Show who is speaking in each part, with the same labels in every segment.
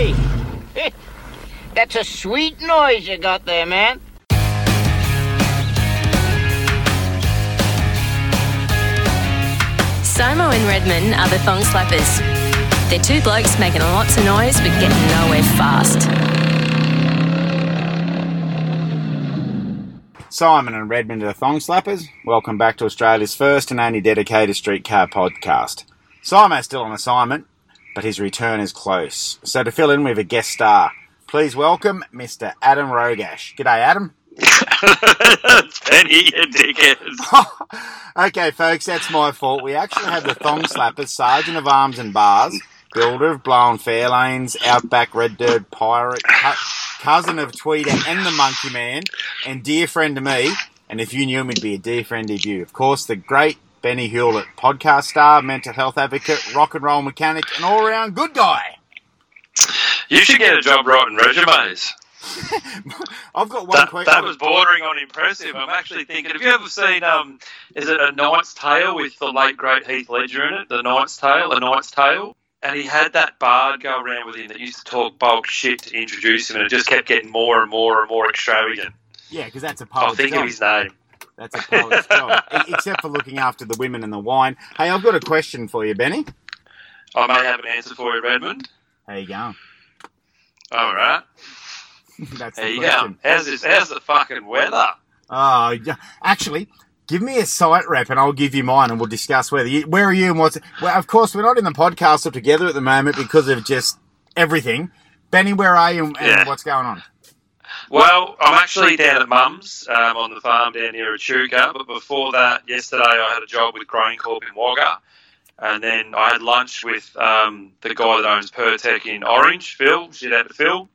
Speaker 1: Hey, that's a sweet noise you got there, man.
Speaker 2: Simo and Redmond are the Thong Slappers. They're two blokes making lots of noise but getting nowhere fast.
Speaker 3: Simon and Redmond are the Thong Slappers. Welcome back to Australia's first and only dedicated streetcar podcast. Simo's still on assignment, but his return is close. So to fill in, we have a guest star. Please welcome Mr. Adam Rogash. G'day, Adam.
Speaker 4: Penny, you dickhead.
Speaker 3: okay, folks, that's my fault. We actually have the Thong Slappers, Sergeant of Arms and Bars, builder of Blown Fairlanes, Outback Red Dirt Pirate, cu- cousin of Tweeder and the Monkey Man, and dear friend to me. And if you knew him, he'd be a dear friend of you. Of course, the great Benny Hewlett, podcast star, mental health advocate, rock and roll mechanic, and all round good guy.
Speaker 4: You should get a job writing resumes.
Speaker 3: I've got one
Speaker 4: That,
Speaker 3: question.
Speaker 4: that was bordering on impressive. I'm actually thinking, have you ever seen, um, is it A Knight's Tale with the late great Heath Ledger in it? The Knight's Tale, A Knight's Tale? And he had that bard go around with him that used to talk bulk shit to introduce him, and it just kept getting more and more and more extravagant.
Speaker 3: Yeah, because that's a
Speaker 4: I'll
Speaker 3: poet's
Speaker 4: think
Speaker 3: job.
Speaker 4: of his name.
Speaker 3: That's a poet's job. Except for looking after the women and the wine. Hey, I've got a question for you, Benny.
Speaker 4: I may have an answer for you, Redmond.
Speaker 3: How you going?
Speaker 4: All right.
Speaker 3: That's
Speaker 4: There
Speaker 3: the
Speaker 4: you
Speaker 3: question.
Speaker 4: go. How's this? How's the fucking weather?
Speaker 3: Oh, yeah. actually, give me a site rep and I'll give you mine and we'll discuss whether you, where are you and what's. Well, of course, we're not in the podcast all together at the moment because of just everything. Benny, where are you and, and
Speaker 4: Yeah.
Speaker 3: what's going on?
Speaker 4: Well, I'm actually down at Mum's um, on the farm down here at Chuka, but before that, yesterday I had a job with GrainCorp in Wagga, and then I had lunch with um, the guy that owns Pertec in Orange, Phil. Shout out to Phil.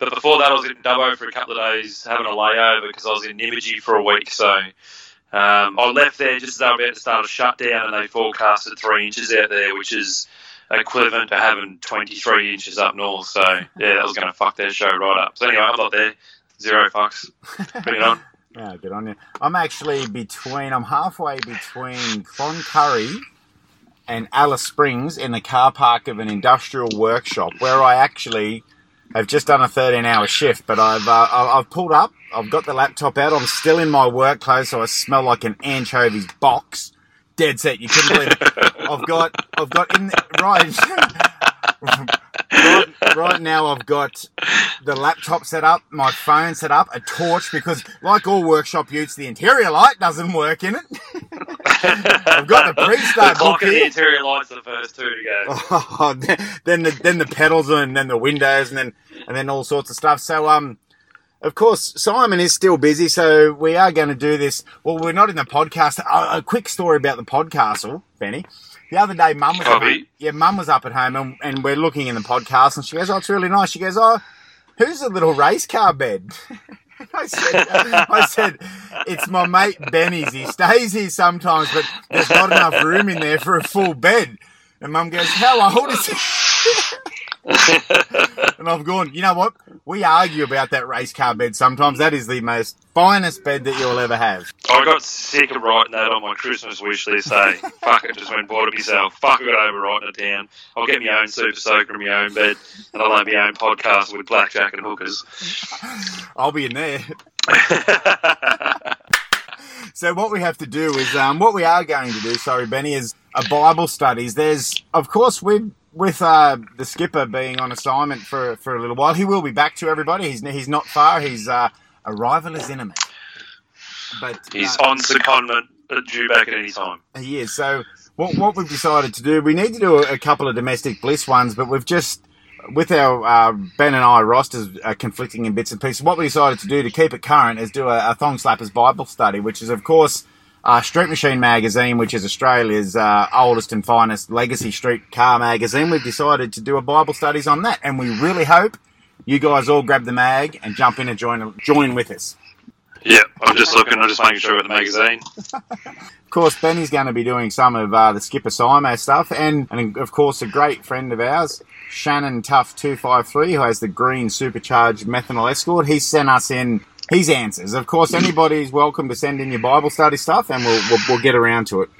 Speaker 4: But before that, I was in Dubbo for a couple of days having a layover because I was in Nymagee for a week. So um, I left there just as they were about to start a shutdown, and they forecasted three inches out there, which is equivalent to having 23 inches up north. So yeah, that was going to fuck their show right up. So anyway, I'm not there. Zero fucks. Bring it on.
Speaker 3: Oh, good on you. I'm actually between, I'm halfway between Cloncurry and Alice Springs in the car park of an industrial workshop where I actually have just done a 13 hour shift, but I've, uh, I've pulled up, I've got the laptop out, I'm still in my work clothes, so I smell like an anchovies box. Dead set, you couldn't believe it. I've got, I've got in, the, right, right, right now I've got the laptop set up, my phone set up, a torch because, like all workshop utes, the interior light doesn't work in it. I've got the pre-start
Speaker 4: the clock and the interior lights are the first two to go.
Speaker 3: Oh, then- then the then the pedals and then the windows and then and then all sorts of stuff. So um, of course Simon is still busy, so we are going to do this. Well, we're not in the podcast. A, a quick story about the podcastle, Benny. The other day, Mum was at yeah, Mum was up at home, and, and we're looking in the podcast, and she goes, "Oh, it's really nice." She goes, "Oh, who's the little race car bed?" I said, I said, it's my mate Benny's. He stays here sometimes, but there's not enough room in there for a full bed. And Mum goes, how old is he? and I've gone, you know what? We argue about that race car bed sometimes. That is the most finest bed that you'll ever have.
Speaker 4: I got sick of writing that on my Christmas wish list. Say, fuck it, just went and bought it myself. Fuck, I got over writing it down. I'll get my own super soaker in my own bed, and I'll have my own podcast with blackjack and hookers.
Speaker 3: I'll be in there. So what we have to do is, um, what we are going to do, sorry, Benny, is a Bible studies. There's, of course, with with uh, the skipper being on assignment for for a little while, he will be back to everybody. He's he's not far. He's uh, arrival is imminent. But
Speaker 4: He's
Speaker 3: uh,
Speaker 4: on secondment, due back at any time.
Speaker 3: he is. So what what we've decided to do, we need to do a, a couple of domestic bliss ones, but we've just with our uh, Ben and I rosters uh, conflicting in bits and pieces. What we decided to do to keep it current is do a, a Thong Slappers Bible study, which is of course. Uh, Street Machine magazine, which is Australia's uh, oldest and finest legacy street car magazine, we've decided to do a Bible studies on that, and we really hope you guys all grab the mag and jump in and join join with us.
Speaker 4: Yeah, I'm just looking. I'm just making sure with the magazine.
Speaker 3: Of course, Benny's going to be doing some of uh, the Skipper Simo stuff, and, and of course, a great friend of ours, Shannon Tough two five three, who has the green supercharged methanol escort. He sent us in his answers. Of course, anybody's welcome to send in your Bible study stuff, and we'll we'll, we'll get around to it.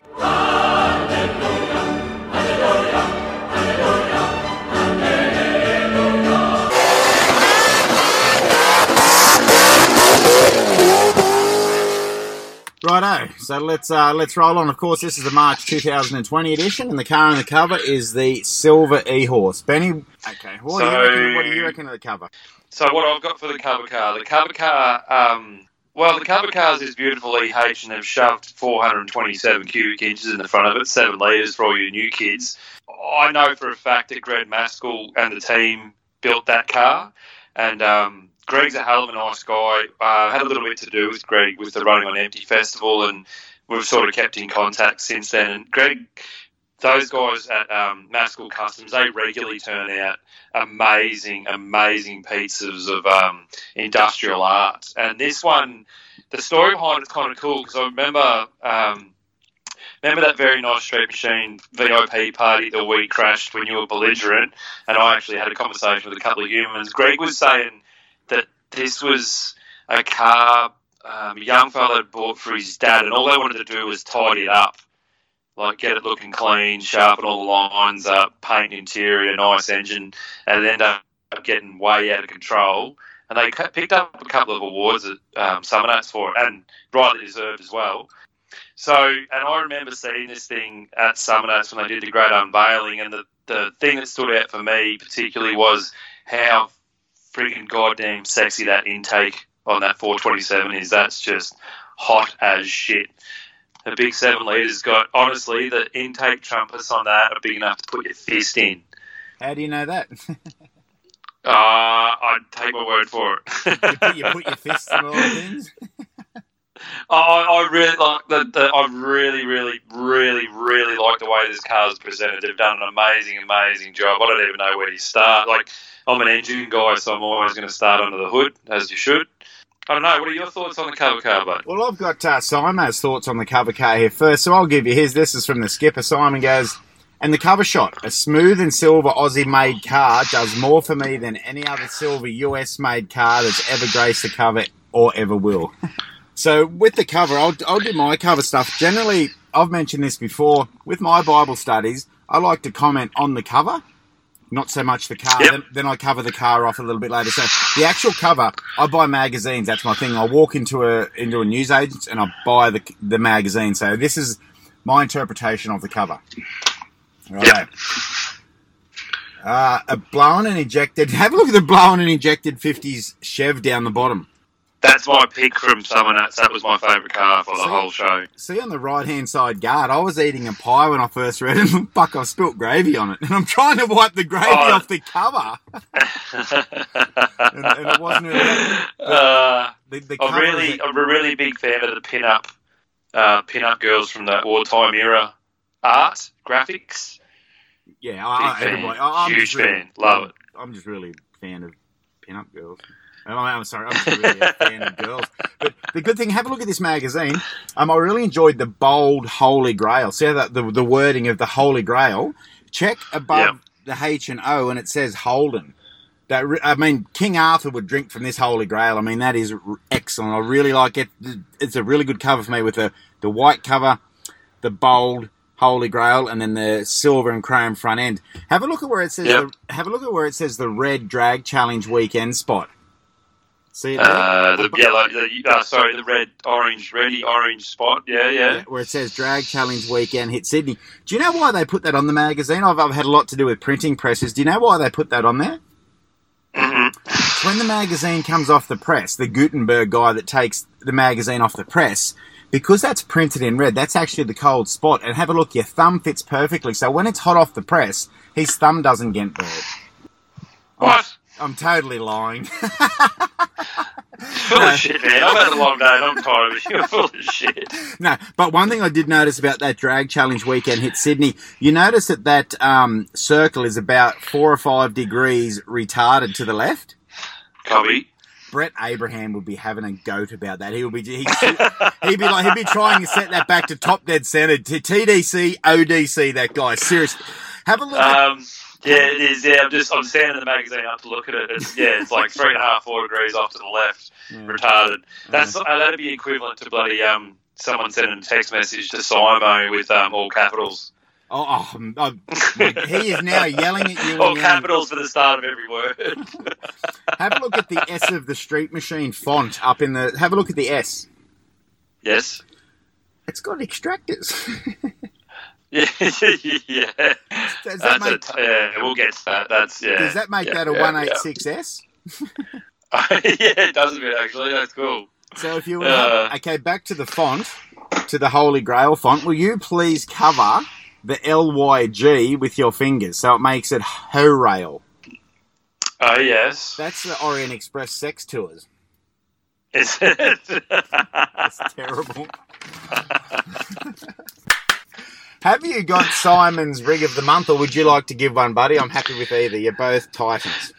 Speaker 3: Righto, so let's uh, let's roll on. Of course, this is the March 2020 edition, and the car on the cover is the Silver E-Horse. Benny, okay, what, do you
Speaker 4: So-
Speaker 3: reckon, what do you reckon of the cover?
Speaker 4: So what I've got for the cover car, the cover car, um, well, the cover car is this beautiful EH, and they've shoved 427 cubic inches in the front of it, seven litres for all you new kids. I know for a fact that Greg Maskell and the team built that car, and um, Greg's a hell of a nice guy. Uh, had a little bit to do with Greg with the Running on Empty festival, and we've sort of kept in contact since then. And Greg, those guys at um, Maskell Customs, they regularly turn out amazing, amazing pieces of um, industrial art. And this one, the story behind it's kind of cool because I remember. Um, Remember that very nice street machine VIP party that we crashed when you were belligerent, and I actually had a conversation with a couple of humans. Greg was saying that this was a car um, a young fellow had bought for his dad, and all they wanted to do was tidy it up, like get it looking clean, sharpen all the lines up, paint interior, nice engine, and it ended up getting way out of control. And they picked up a couple of awards at um, Summernats for it, and rightly deserved as well. So, and I remember seeing this thing at Summernats when they did the great unveiling, and the, the thing that stood out for me particularly was how freaking goddamn sexy that intake on that 427 is. That's just hot as shit. The big seven litres got, honestly, the intake trumpets on that are big enough to put your fist in.
Speaker 3: How do you know that?
Speaker 4: Uh, I'd take my word for
Speaker 3: you,
Speaker 4: it.
Speaker 3: put, you put your fists in all things.
Speaker 4: I, I really like the, the. I really, really, really, really like the way this car is presented. They've done an amazing, amazing job. I don't even know where to start. Like, I'm an engine guy, so I'm always going to start under the hood, as you should. I don't know. What are your thoughts on the cover car, bud?
Speaker 3: Well, I've got uh, Simon's thoughts on the cover car here first, so I'll give you his. This is from the skipper. Simon goes, and the cover shot, a smooth and silver Aussie made car does more for me than any other silver US made car that's ever graced the cover or ever will. so, with the cover, I'll, I'll do my cover stuff. Generally, I've mentioned this before, with my Bible studies, I like to comment on the cover. Not so much the car.
Speaker 4: Yep.
Speaker 3: Then, then I cover the car off a little bit later. So the actual cover, I buy magazines. That's my thing. I walk into a into a newsagent and I buy the the magazine. So this is my interpretation of the cover. Right.
Speaker 4: Yep.
Speaker 3: Uh, a blown and injected. Have a look at the blown and injected 50s Chev down the bottom.
Speaker 4: That's my pick from Summernats. That was my favourite car for the
Speaker 3: See?
Speaker 4: whole show.
Speaker 3: See on the right hand side guard, I was eating a pie when I first read it, and fuck, I spilt gravy on it, and I'm trying to wipe the gravy
Speaker 4: Oh.
Speaker 3: off the cover, and, and it wasn't really.
Speaker 4: uh,
Speaker 3: The, the
Speaker 4: I'm really,
Speaker 3: a-
Speaker 4: I'm a really big fan of the pin-up, uh, pin-up girls from that wartime era art graphics.
Speaker 3: yeah, I, I,
Speaker 4: fan.
Speaker 3: everybody, I, I'm
Speaker 4: Huge
Speaker 3: really,
Speaker 4: fan. Love it.
Speaker 3: I'm just really a fan of pin-up girls. Oh, I'm sorry, I'm just really a fan of girls. But the good thing, have a look at this magazine. Um, I really enjoyed the bold Holy Grail. See how that the, the wording of the Holy Grail. Check above the H and O, and it says Holden. That I mean, King Arthur would drink from this Holy Grail. I mean, that is excellent. I really like it. It's a really good cover for me with the the white cover, the bold Holy Grail, and then the silver and chrome front end. Have a look at where it says.
Speaker 4: Yep.
Speaker 3: The, have a look at where it says the red drag challenge weekend spot. See?
Speaker 4: Uh, the yellow, the, uh, sorry, the red, orange, ready orange spot. Yeah, yeah.
Speaker 3: Yeah, where it says drag challenge weekend hit Sydney. Do you know why they put that on the magazine? I've, I've had a lot to do with printing presses. Do you know why they put that on there?
Speaker 4: Mhm.
Speaker 3: when the magazine comes off the press, the Gutenberg guy that takes the magazine off the press, because that's printed in red, that's actually the cold spot. And have a look, your thumb fits perfectly. So when it's hot off the press, his thumb doesn't get burned.
Speaker 4: What?
Speaker 3: I'm totally lying.
Speaker 4: Full of shit, man. I've had a long day and I'm tired of it. You're full of shit.
Speaker 3: no, but one thing I did notice about that drag challenge weekend hit Sydney, you notice that that um, circle is about four or five degrees retarded to the left.
Speaker 4: Copy.
Speaker 3: Brett Abraham would be having a goat about that. He would be he'd, he'd be like he'd be trying to set that back to top dead center to TDC ODC. That guy seriously. Have a look. at,
Speaker 4: Um, yeah, it is. Yeah, I'm just I'm standing in the magazine up to look at it. It's, yeah, it's like three and a half, four degrees off to the left, retarded. That's uh, that'd be equivalent to bloody um someone sending a text message to Simo with um all capitals,
Speaker 3: oh, oh, oh, he is now yelling at you.
Speaker 4: all capitals for the start of every word.
Speaker 3: Have a look at the S of the Street Machine font up in the. Have a look at the S.
Speaker 4: yes.
Speaker 3: It's got extractors.
Speaker 4: Yeah, yeah.
Speaker 3: Does that make,
Speaker 4: a, yeah, we'll get to that. That's yeah.
Speaker 3: does that make
Speaker 4: yeah,
Speaker 3: that a one eight six S?
Speaker 4: Yeah. it does a bit actually. That's cool.
Speaker 3: So if you
Speaker 4: Uh.
Speaker 3: okay, back to the font, to the Holy Grail font. Will you please cover the LYG with your fingers so it makes it Ho-Rail?
Speaker 4: Oh yes.
Speaker 3: That's the Orient Express sex tours.
Speaker 4: Is it?
Speaker 3: That's terrible. Have you got Simon's rig of the month, or would you like to give one, buddy? I'm happy with either. You're both titans.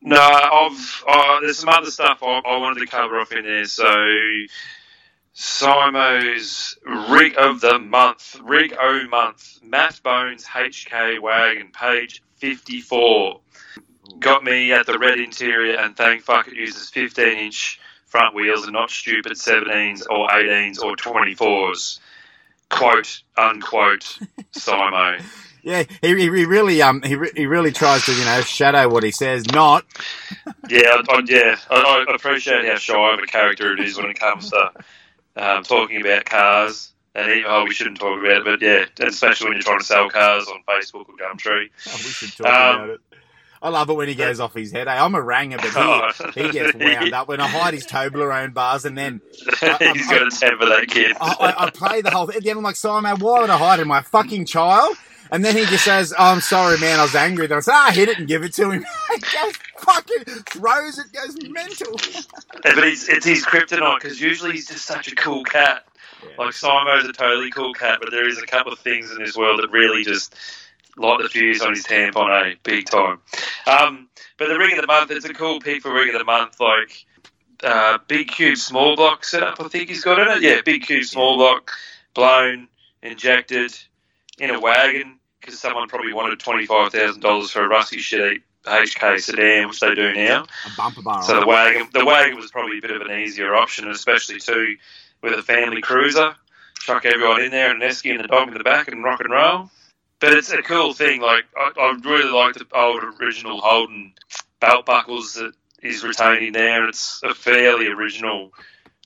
Speaker 4: No, I've uh, there's some other stuff I, I wanted to cover off in there. So, Simo's rig of the month, rig o month, Matt Bones HK wagon, page 54. Got me at the red interior, and thank fuck it uses 15 inch front wheels and not stupid 17s or 18s or 24s. Quote unquote, Simo.
Speaker 3: Yeah, he, he really um he, he really tries to you know shadow what he says, not
Speaker 4: Yeah, I, I, yeah, I, I appreciate how shy of a character it is when it comes to um, talking about cars. And he, oh, we shouldn't talk about it, but yeah, especially when you're trying to sell cars on Facebook or Gumtree.
Speaker 3: Oh, we should talk
Speaker 4: Um,
Speaker 3: about it. I love it when he goes off his head. eh? I'm a ranger, but
Speaker 4: Oh.
Speaker 3: he, he gets wound up when I hide his Toblerone bars, and then
Speaker 4: He's got a temper, that kid.
Speaker 3: I, I, play the whole thing. At the end, I'm like, Simon, why would I hide him? My fucking child. And then he just says, oh, I'm sorry, man. I was angry. Then I say, ah, hit it and give it to him. Goes fucking throws it, goes mental.
Speaker 4: but he's, it's his kryptonite because usually he's just such a cool cat. Like Simo's a totally cool cat, but there is a couple of things in this world that really just light the fuse on his tampon, eh? Big time. Um, but the ring of the month, it's a cool pick for ring of the month. Like uh, big cube small block setup, I think he's got in it. Yeah, big cube small block, blown, injected in a wagon because someone probably wanted twenty five thousand dollars for a rusty shitty HK sedan, which they do now.
Speaker 3: A bumper bar.
Speaker 4: So the wagon, the wagon was probably a bit of an easier option, especially too with a family cruiser. Chuck everyone in there and an esky and the dog in the back and rock and roll. But it's a cool thing. Like I, I really like the old original Holden belt buckles that is retaining there. It's a fairly original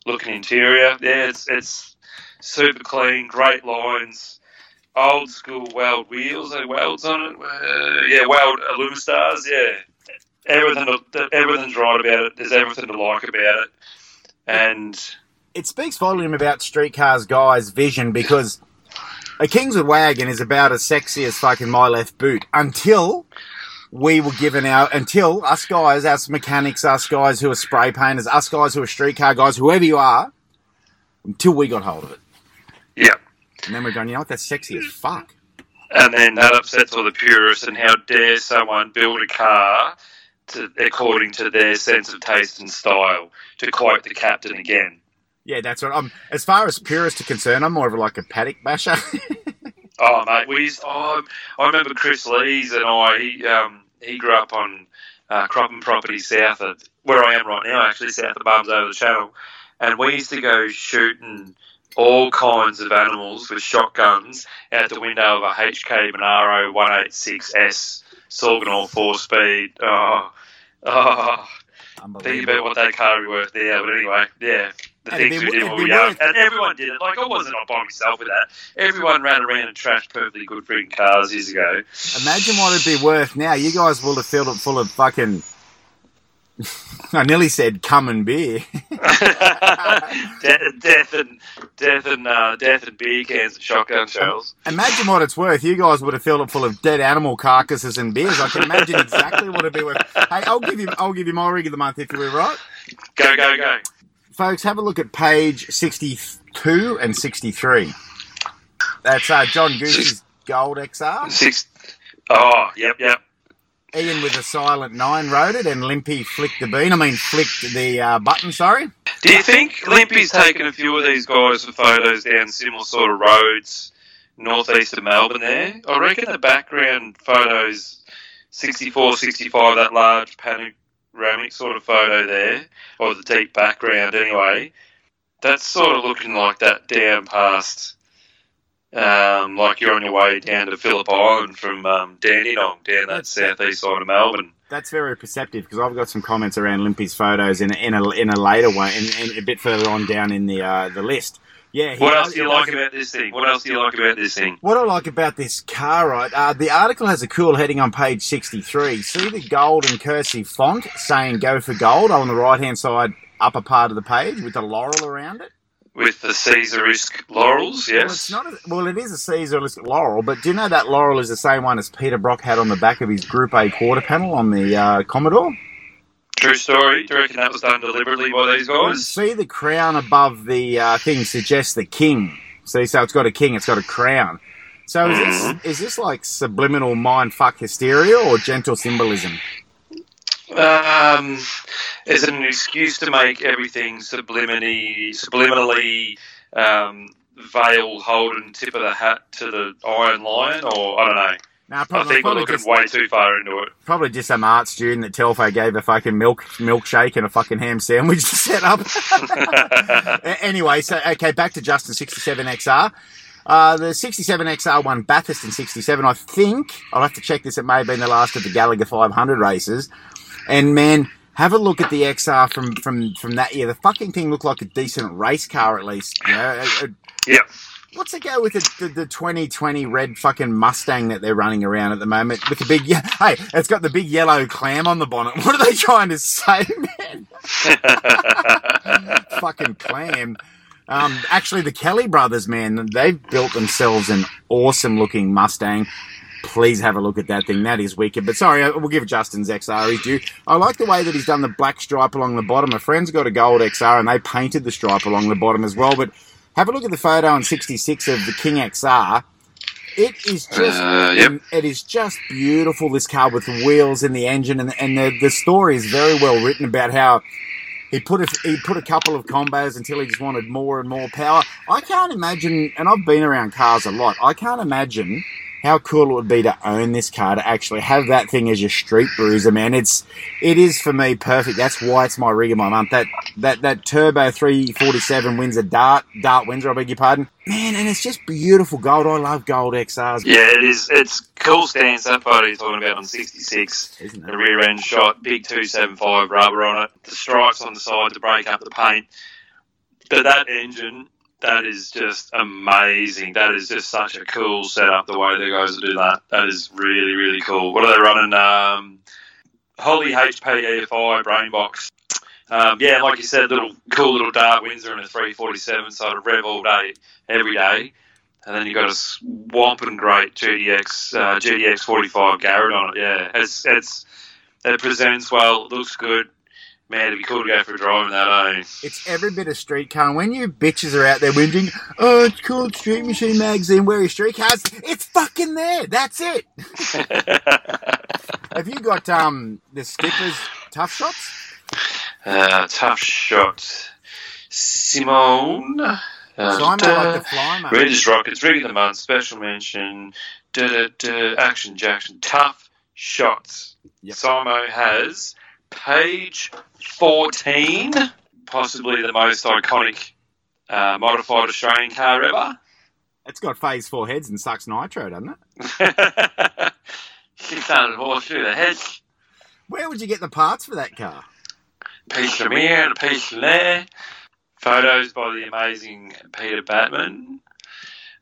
Speaker 4: looking interior. Yeah, it's it's super clean, great lines. Old school weld wheels, they welds on it. Uh, yeah, weld Illumistars, yeah everything everything's right about it. There's everything to like about it, and
Speaker 3: it speaks volume about Streetcars Guy's vision because a Kingswood wagon is about as sexy as fucking my left boot until we were given our until us guys, us mechanics, us guys who are spray painters, us guys who are streetcar guys, whoever you are, until we got hold of it.
Speaker 4: yeah.
Speaker 3: And then we're going, you know what, that's sexy as fuck.
Speaker 4: And then that upsets all the purists. And how dare someone build a car to according to their sense of taste and style? To quote the captain again.
Speaker 3: Yeah, that's what I'm as far as purists are concerned, I'm more of like a paddock basher.
Speaker 4: Oh mate, we used, oh, I remember Chris Lees and I. He um, he grew up on uh, Cropping Property south of where I am right now, actually south of Bums over the channel, and we used to go shooting all kinds of animals with shotguns out the window of a HK Monaro 186S Saginaw four speed. Oh, oh, think about what that car would be worth there. But anyway, yeah, the
Speaker 3: It'd
Speaker 4: things we did when we were young, and everyone did it. Like I wasn't by myself with that. Everyone ran around and trashed perfectly good freaking cars years ago.
Speaker 3: Imagine what it'd be worth now. You guys will have filled it full of fucking. I nearly said cum and beer.
Speaker 4: death, death and death and uh, death and beer cans and shotgun shells.
Speaker 3: Imagine what it's worth. You guys would have filled it full of dead animal carcasses and beers. I can imagine exactly what it'd be worth. Hey, I'll give you, I'll give you my rig of the month if you were right,
Speaker 4: Go go go!
Speaker 3: Folks. Have a look at page sixty-two and sixty-three. That's uh, John Goose's Gold XR.
Speaker 4: Six. Oh, yep, yep.
Speaker 3: Ian with a silent nine wrote it, and Limpy flicked the bean. I mean, flicked the uh, button. Sorry.
Speaker 4: Do you think Limpy's taken a few of these guys for photos down similar sort of roads northeast of Melbourne there? I reckon the background photos 64, 65, that large panoramic sort of photo there, or the deep background anyway, that's sort of looking like that down past, um, like you're on your way down to Phillip Island from um, Dandenong, down that southeast side of Melbourne.
Speaker 3: That's very perceptive because I've got some comments around Limpy's photos in a, in a, in a later one, in, in a bit further on down in the uh, the list. Yeah.
Speaker 4: What else do you like about this thing? What else do you like about this thing?
Speaker 3: What I like about this car, right? Uh, the article has a cool heading on page 63. See the gold and cursive font saying go for gold on the right hand side, upper part of the page with the laurel around it?
Speaker 4: With the Caesarisk laurels,
Speaker 3: Well,
Speaker 4: yes.
Speaker 3: it's not. A, well, it is a Caesar laurel, but do you know that laurel is the same one as Peter Brock had on the back of his Group A quarter panel on the uh, Commodore?
Speaker 4: True story. Do you reckon that was done deliberately by these guys?
Speaker 3: See the crown above the uh, thing suggests the king. See, so it's got a king, it's got a crown. So is this is this like subliminal mind fuck hysteria or gentle symbolism?
Speaker 4: Um, is it an excuse to make everything subliminally, subliminally um, veil holding tip of the hat to the Iron Lion, or I don't know. I
Speaker 3: probably,
Speaker 4: think we're looking
Speaker 3: just,
Speaker 4: way too far into it.
Speaker 3: probably just some art student that Telfo gave a fucking milk milkshake and a fucking ham sandwich to set up. Anyway, so okay, back to Justin 67XR. Uh, the 67XR won Bathurst in 67. I think, I'll have to check this, it may have been the last of the Gallaher 500 races. And man, have a look at the XR from, from, from that year. The fucking thing looked like a decent race car at least. You know?
Speaker 4: Yep.
Speaker 3: What's the go with the, the, the 2020 red fucking Mustang that they're running around at the moment with the big, yeah, hey, it's got the big yellow clam on the bonnet. What are they trying to say, man? fucking clam. Um, actually, the Kelly brothers, man, they've built themselves an awesome looking Mustang. Please have a look at that thing. That is wicked. But sorry, we'll give Justin's XR his due. I like the way that he's done the black stripe along the bottom. A friend's got a gold XR and they painted the stripe along the bottom as well. But have a look at the photo on 66 of the King XR. It is just,
Speaker 4: Uh, yep.
Speaker 3: it is just beautiful. This car with the wheels and the engine, and and the the story is very well written about how he put a, he put a couple of combos until he just wanted more and more power. I can't imagine, and I've been around cars a lot. I can't imagine how cool it would be to own this car to actually have that thing as your street bruiser, man. It's it is for me perfect. That's why it's my rig of my month. That that that turbo 347 wins a dart dart Windsor. I beg your pardon, man. And it's just beautiful gold. I love gold XRs.
Speaker 4: yeah, it is. It's cool stance. That photo you're talking about on 66.
Speaker 3: Isn't it?
Speaker 4: The rear end shot, big 275 rubber on it, the stripes on the side to break up the paint. But that engine, that is just amazing. That is just such a cool setup, the way the guys do that. That is really, really cool. What are they running? Um, Holley HP EFI brain box. Um, yeah, like you said, little cool little dart Windsor and a 347, so to rev all day, every day. And then you've got a swamping great GDX uh, GDX 45 Garrett on it. Yeah, it's it's it presents well, looks good. Man, it'd be cool to go for a drive in that. Eh?
Speaker 3: It's every bit of street car. And when you bitches are out there whinging, oh, it's called Street Machine Magazine, where your street cars? It's fucking there. That's it. Have you got um the Skippers tough shots?
Speaker 4: uh, tough Shots. Simone. Uh,
Speaker 3: Simon
Speaker 4: duh.
Speaker 3: like the fly, mate.
Speaker 4: Regis Rockets, Rig of the Month, Special Mention, duh, duh, duh, Action Jackson, Tough Shots.
Speaker 3: Yep.
Speaker 4: Simo has page 14, possibly the most iconic uh, modified Australian car ever.
Speaker 3: It's got phase four heads and sucks nitro, doesn't it?
Speaker 4: 600 horse through the head,
Speaker 3: Where would you get the parts for that car?
Speaker 4: piece from here and a piece from there. Photos by the amazing Peter Batman.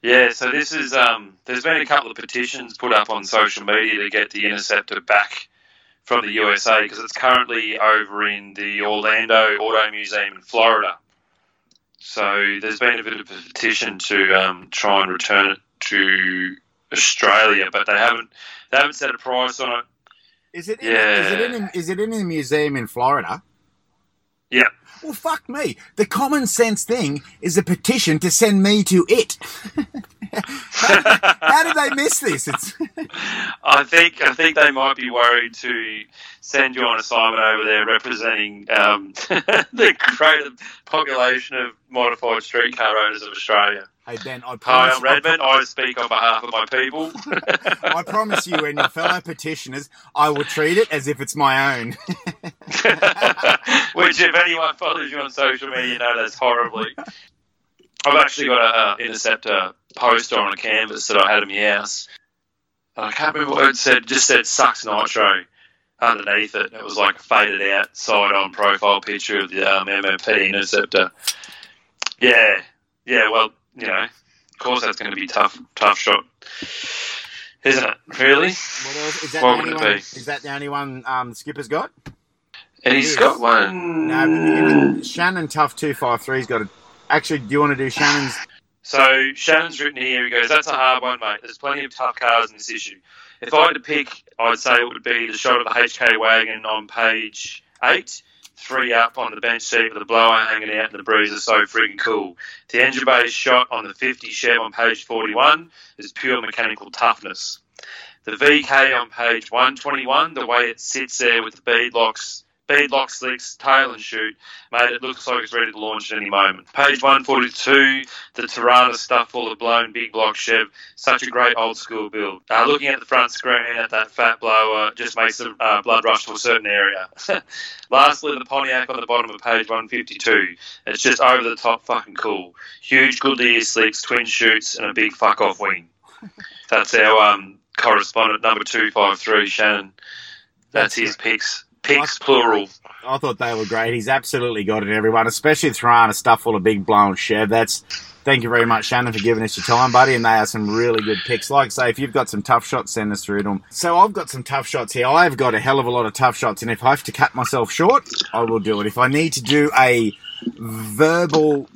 Speaker 4: Yeah, so this is um. There's been a couple of petitions put up on social media to get the Interceptor back from the USA because it's currently over in the Orlando Auto Museum in Florida. So there's been a bit of a petition to um, try and return it to Australia, but they haven't they haven't set a price on it.
Speaker 3: Is it in,
Speaker 4: Yeah.
Speaker 3: is it in is it in a museum in Florida?
Speaker 4: Yeah.
Speaker 3: Well, fuck me. The common sense thing is a petition to send me to it. how, how did they miss this? It's
Speaker 4: I think I think they might be worried to send you on assignment over there representing um, the greater population of modified streetcar owners of Australia.
Speaker 3: hey Ben, I
Speaker 4: Hi,
Speaker 3: promise,
Speaker 4: I'm Redmond. I speak on behalf of my people.
Speaker 3: I promise you and your fellow petitioners, I will treat it as if it's my own.
Speaker 4: Which, if anyone follows you on social media, you know that's horribly. I've actually got a uh, interceptor poster on a canvas that I had in my house. And I can't remember what it said. It just said "sucks nitro" underneath it. It was like a faded out side-on profile picture of the um, MFP interceptor. Yeah, yeah, well, you know, of course that's going to be tough, tough shot, isn't it? Really?
Speaker 3: What else? Is that,
Speaker 4: What
Speaker 3: the only one, is that the only one um, the skipper's got?
Speaker 4: And he's got one.
Speaker 3: No, Shannon Tough 253's got a. Actually, do you want to do Shannon's?
Speaker 4: So Shannon's written here. He goes, "That's a hard one, mate. There's plenty of tough cars in this issue. If I had to pick, I'd say it would be the shot of the HK wagon on page eight, three up on the bench seat with the blower hanging out, and the breeze is so freaking cool. The engine bay shot on the 50 Chev on page 41 is pure mechanical toughness. The VK on page 121, the way it sits there with the bead locks." Bead lock slicks, tail and shoot. mate, it looks like it's ready to launch at any moment. Page 142, the Torana stuff full of blown big block Chev, such a great old school build. Uh, looking at the front screen at that fat blower just makes the uh, blood rush to a certain area. Lastly, the Pontiac on the bottom of page 152. It's just over the top fucking cool. Huge Goodyear slicks, twin shoots, and a big fuck off wing. That's our um, correspondent number 253, Shannon. That's his picks. Picks plural.
Speaker 3: I thought they were great. He's absolutely got it, everyone, especially Torana stuff full of big blown Chev. That's thank you very much, Shannon, for giving us your time, buddy. And they are some really good picks. Like I say, if you've got some tough shots, send us through them. So I've got some tough shots here. I've got a hell of a lot of tough shots, and if I have to cut myself short, I will do it. If I need to do a verbal,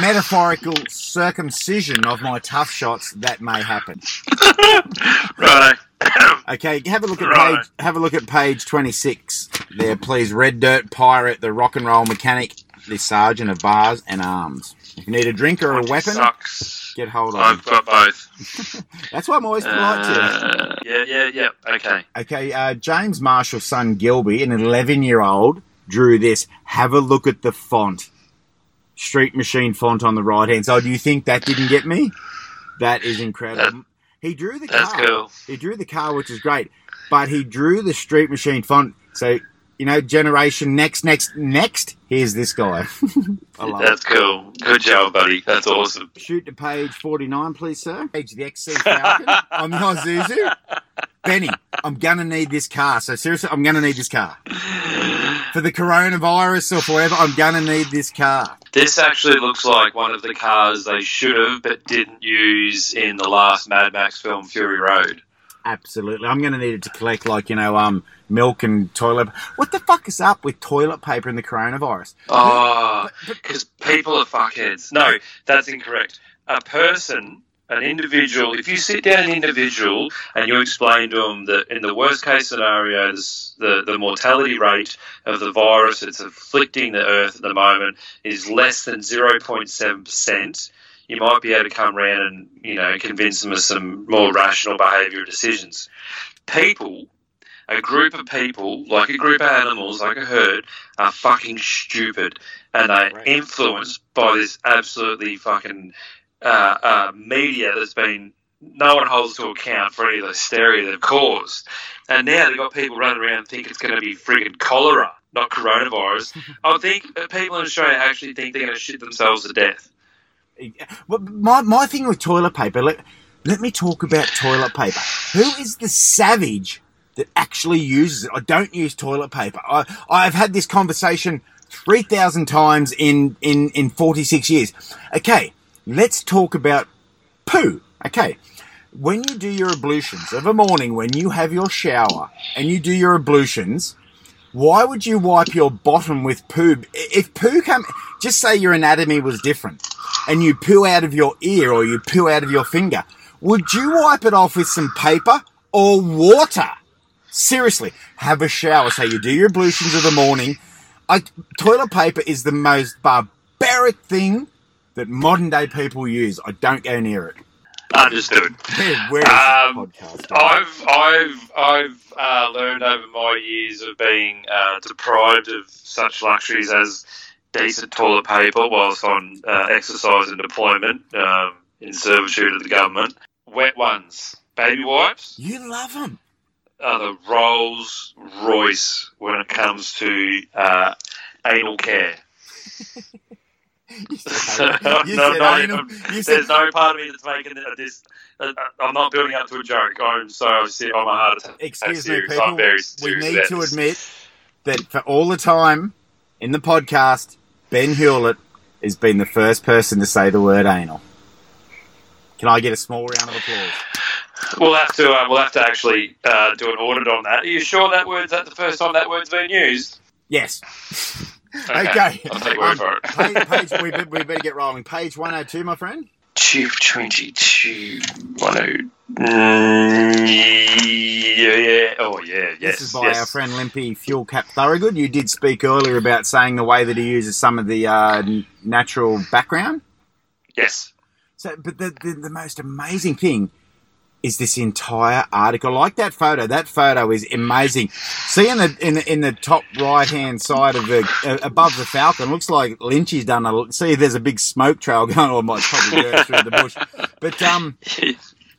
Speaker 3: metaphorical circumcision of my tough shots, that may happen.
Speaker 4: Righto.
Speaker 3: Okay, have a look at
Speaker 4: Right.
Speaker 3: page. Have a look at page twenty-six. There, please. Red Dirt Pirate, the rock and roll mechanic, the sergeant of bars and arms. If you need a drink or a weapon,
Speaker 4: Sucks.
Speaker 3: get hold of
Speaker 4: I've got both.
Speaker 3: That's why I'm always polite to you.
Speaker 4: Uh, yeah, yeah, yeah. Okay.
Speaker 3: Okay, uh, James Marshall's son Gilby, an 11 year old, drew this. Have a look at the font. Street Machine font on the right hand side. Do you think that didn't get me? That is incredible. He drew the
Speaker 4: That's
Speaker 3: car.
Speaker 4: cool.
Speaker 3: He drew the car, which is great, but he drew the Street Machine font. So, you know, generation next, next, next. Here's this guy. I love it.
Speaker 4: That's cool. Good job, buddy. That's awesome.
Speaker 3: Shoot to page 49, please, sir. Page the XC Falcon on the Isuzu. Benny, I'm going to need this car. So, seriously, I'm going to need this car. For the coronavirus or forever, I'm going to need this car.
Speaker 4: This actually looks like one of the cars they should have but didn't use in the last Mad Max film, Fury Road.
Speaker 3: Absolutely. I'm going to need it to collect, like, you know, um, milk and toilet. What the fuck is up with toilet paper and the coronavirus?
Speaker 4: Oh, because people are fuckheads. No, that's incorrect. A person, an individual, if you sit down an individual and you explain to them that in the worst case scenarios, the, the mortality rate of the virus that's afflicting the earth at the moment is less than 0.7%, you might be able to come around and, you know, convince them of some more rational behaviour decisions. People a group of people, like a group of animals, like a herd, are fucking stupid, and they're
Speaker 3: Right.
Speaker 4: influenced by this absolutely fucking uh, uh, media that's been no one holds to account for any of the hysteria they've caused, and now they've got people running around and think it's going to be friggin' cholera, not coronavirus. I think people in Australia actually think they're going to shit themselves to death.
Speaker 3: Well, my, my thing with toilet paper, let, let me talk about toilet paper. Who is the savage that actually uses it? I don't use toilet paper. I, I've had this conversation 3,000 times in, in, in 46 years. Okay, let's talk about poo. Okay, when you do your ablutions of a morning, when you have your shower and you do your ablutions, why would you wipe your bottom with poo? If poo come, just say your anatomy was different and you poo out of your ear or you poo out of your finger, would you wipe it off with some paper or water? Seriously, have a shower. So you do your ablutions of the morning. I, toilet paper is the most barbaric thing that modern day people use. I don't go near it.
Speaker 4: Understood.
Speaker 3: Where, is
Speaker 4: Um,
Speaker 3: podcast?
Speaker 4: I've I've I've uh, learned over my years of being uh, deprived of such luxuries as decent toilet paper whilst on uh, exercise and deployment um, in servitude of the government. Wet ones, baby wipes,
Speaker 3: you love them.
Speaker 4: are the Rolls Royce when it comes to uh, anal care.
Speaker 3: You said,
Speaker 4: no, no,
Speaker 3: said
Speaker 4: no.
Speaker 3: You said
Speaker 4: There's no part of me that's making this. Uh, I'm not building up to a joke. I'm so I'm a heart attack.
Speaker 3: Excuse me,
Speaker 4: serious.
Speaker 3: people.
Speaker 4: I'm very
Speaker 3: we need to
Speaker 4: this.
Speaker 3: admit that for all the time in the podcast, Ben Hewlett has been the first person to say the word anal. Can I get a small round of applause?
Speaker 4: We'll have to uh, we'll have to actually uh, do an audit on that. Are you sure that word's that the first time that word's been used?
Speaker 3: Yes.
Speaker 4: Okay,
Speaker 3: Okay.
Speaker 4: I'll take your word
Speaker 3: Um,
Speaker 4: for it.
Speaker 3: page, page, we, we better get rolling. Page 102, my friend.
Speaker 4: Two twenty two one oh. Mm, yeah, yeah. Oh yeah. Yes.
Speaker 3: This is by
Speaker 4: yes.
Speaker 3: our friend Limpy Fuel Cap Thorogood. You did speak earlier about saying the way that he uses some of the uh, natural background.
Speaker 4: Yes.
Speaker 3: So, but the, the the most amazing thing is this entire article. Like that photo, that photo is amazing. See in the in the, in the top right hand side of the uh, above the Falcon, looks like Lynchy's done a. See, there's a big smoke trail going. Or might probably go through the bush, but um.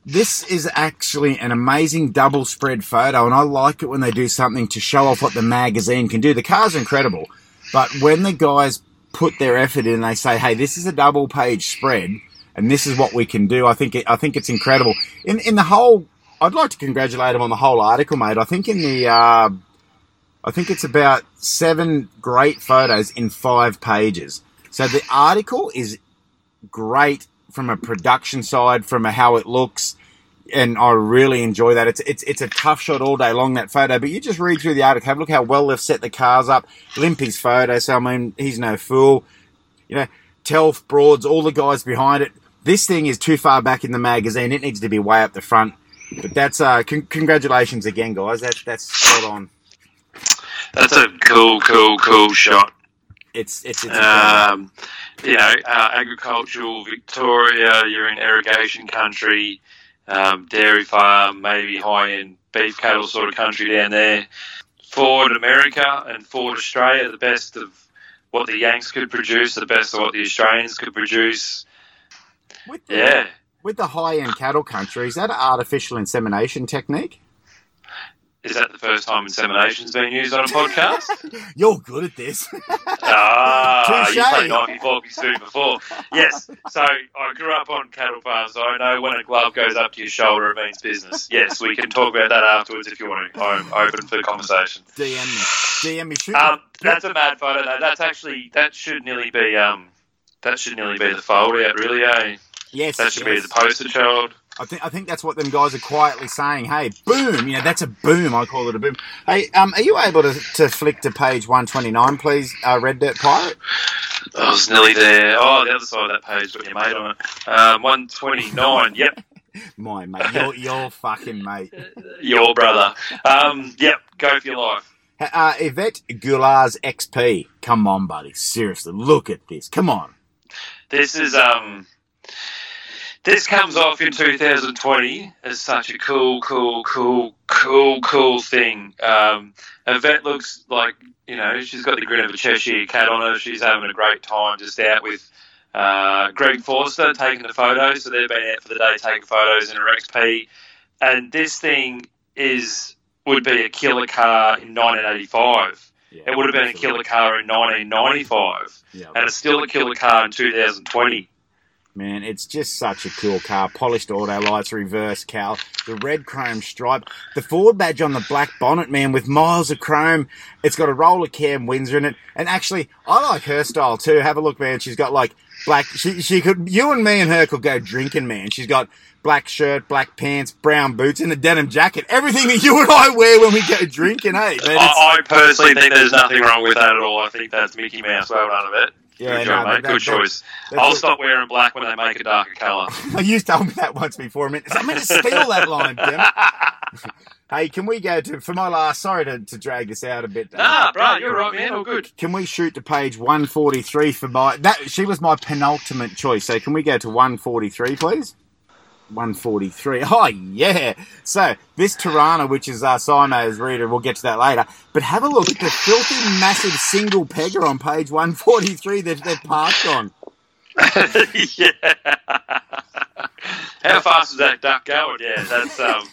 Speaker 3: This is actually an amazing double spread photo, and I like it when they do something to show off what the magazine can do. The car's incredible, but when the guys put their effort in, they say, "Hey, this is a double page spread, and this is what we can do." I think it, I think it's incredible. In in the whole, I'd like to congratulate him on the whole article, mate. I think in the, uh, I think it's about seven great photos in five pages. So the article is great from a production side, from a how it looks, and I really enjoy that. It's it's it's a tough shot all day long that photo, but you just read through the article, have a look how well they've set the cars up. Limpy's photo, so I mean he's no fool. You know, Telf, Broads, all the guys behind it. This thing is too far back in the magazine. It needs to be way up the front. But that's uh, con- congratulations again, guys. That's that's spot on.
Speaker 4: That's a cool, cool, cool shot.
Speaker 3: It's it's, it's.
Speaker 4: Um, you know, uh, agricultural Victoria, you're in irrigation country, um, dairy farm, maybe high end beef cattle sort of country down there. Ford America and Ford Australia, the best of what the Yanks could produce, the best of what the Australians could produce.
Speaker 3: With the,
Speaker 4: Yeah.
Speaker 3: with the high end cattle country, is that an artificial insemination technique?
Speaker 4: Is that the first time insemination's been used on a podcast?
Speaker 3: You're good at this.
Speaker 4: Ah, you
Speaker 3: Touche.
Speaker 4: played Nike Forky Food before. Yes, so I grew up on cattle farms, so I know when a glove goes up to your shoulder, it means business. Yes, we can talk about that afterwards if you want to. I'm open for the conversation.
Speaker 3: DM me. DM me. Shoot
Speaker 4: Um, that's a mad photo, though. That's actually, that should nearly be, um, that should nearly be the fold out, really, eh?
Speaker 3: Yes.
Speaker 4: That should be the poster child.
Speaker 3: I think I think that's what them guys are quietly saying. Hey, boom! You know, that's a boom. I call it a boom. Hey, um, are you able to, to flick to page one twenty nine, please? Uh, Red Dirt Pirate.
Speaker 4: I was nearly there. Oh, the other side of that page got your mate on it. Um, 129. Yep,
Speaker 3: My mate, your your fucking mate.
Speaker 4: your brother. Um, yep, go for your life.
Speaker 3: Uh, Yvette Goulard's XP. Come on, buddy. Seriously, look at this. Come on.
Speaker 4: This is um, this comes off in 2020 as such a cool, cool, cool, cool, cool thing. Um, Yvette looks like you know she's got the grin of a Cheshire cat on her. She's having a great time just out with uh, Greg Forster taking the photos. So they've been out for the day taking photos in her XP, and this thing is would be a killer car in 1985.
Speaker 3: Yeah,
Speaker 4: It would have been a killer car in 1995,
Speaker 3: Yeah,
Speaker 4: and it's still a killer car in 2020.
Speaker 3: Man, it's just such a cool car. Polished auto lights, reverse cal, the red chrome stripe, the Ford badge on the black bonnet, man, with miles of chrome. It's got a roller cam Windsor in it. And actually, I like her style too. Have a look, man. She's got like black, she, she could, you and me and her could go drinking, man. She's got black shirt, black pants, brown boots, and a denim jacket. Everything that you and I wear when we go drinking, hey?
Speaker 4: I, I personally think there's nothing wrong with that at all. I think that's Mickey Mouse. Well done of it.
Speaker 3: Yeah,
Speaker 4: Good job,
Speaker 3: no,
Speaker 4: mate. Good choice.
Speaker 3: that's
Speaker 4: I'll
Speaker 3: it.
Speaker 4: stop wearing black when they make a darker colour.
Speaker 3: you told me that once before. I meant, I meant to steal that line, damn it. Hey, can we go to for my last? Sorry to, to drag this out a bit.
Speaker 4: nah, bro, you're right, man. All good.
Speaker 3: Can we shoot to page one forty three for my that? She was my penultimate choice. So can we go to one forty three, please? One forty three. Oh yeah. So this Torana, which is uh, Simo's reader, we'll get to that later. But have a look at the filthy, massive single pegger on page one forty three that they've parked on.
Speaker 4: yeah. How fast is that duck going? Yeah, that's um.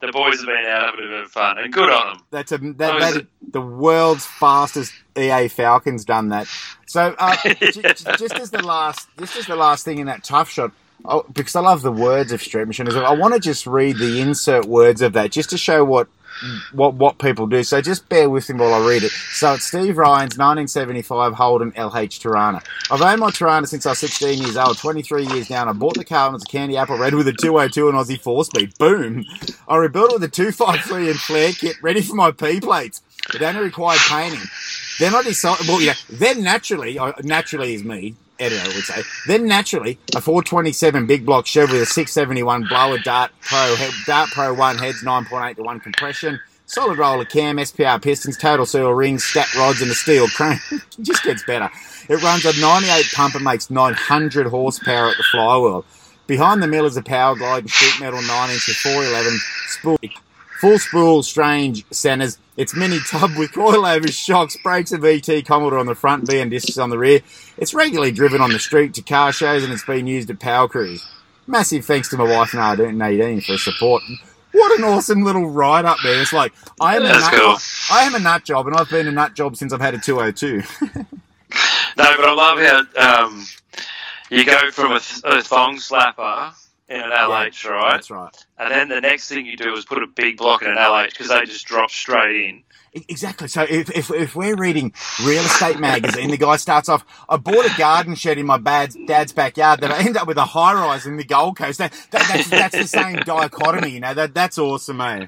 Speaker 4: The boys have been out having a bit of fun, and good on them.
Speaker 3: That's a that,
Speaker 4: Oh, is
Speaker 3: that
Speaker 4: it?
Speaker 3: the world's fastest EA Falcons done that. So uh, j- j- just as the last, just as the last thing in that tough shot, oh, because I love the words of Street Machine, as well, I want to just read the insert words of that just to show what what what people do. So just bear with me while I read it. So it's Steve Ryan's 1975 Holden LH Torana. I've owned my Torana since I was 16 years old, 23 years now, and I bought the car when it was a candy apple red with a 202 and Aussie 4-speed. Boom! I rebuilt it with a 253 and flare kit, ready for my P plates. It only required painting. Then I decided, well, yeah, then naturally, I- naturally is me, editor would say. Then naturally, a 427 big block Chevy with a 671 blower Dart Pro, head, Dart Pro 1 heads 9.8 to 1 compression, solid roller cam, SRP pistons, total seal rings, Scat rods, and a steel crane. just gets better. It runs a 98 pump and makes 900 horsepower at the flywheel. Behind the mill is a power glide sheet metal 9 inch with 411 spool. Full spool strange centers. It's mini tub with coilover shocks, brakes and VT Commodore on the front, V and discs on the rear. It's regularly driven on the street to car shows and it's been used at Powercruise. Massive thanks to my wife and I, Nadine for support. What an awesome little ride up there. It's like I am a nut,
Speaker 4: cool.
Speaker 3: I am a nut job and I've been a nut job since I've had a 202.
Speaker 4: No, but I love how um, you go from a, th- a thong slapper in an LH, right?
Speaker 3: That's right.
Speaker 4: And then the next thing you do is put a big block in an LH because they just drop straight in.
Speaker 3: Exactly. So if, if, if we're reading real estate magazine, the guy starts off, I bought a garden shed in my dad's, dad's backyard that I end up with a high rise in the Gold Coast. That, that, that's, that's the same dichotomy, you know, that, that's awesome, eh?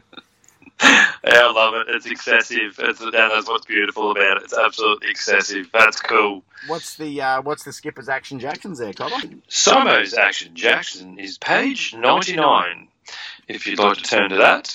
Speaker 4: Yeah, I love it. It's excessive. It's, that's what's beautiful about it. It's absolutely excessive. That's cool.
Speaker 3: What's the, uh, what's the skipper's action Jacksons there, Cobber?
Speaker 4: Simo's Action Jackson is page 99, if you'd like to turn to that.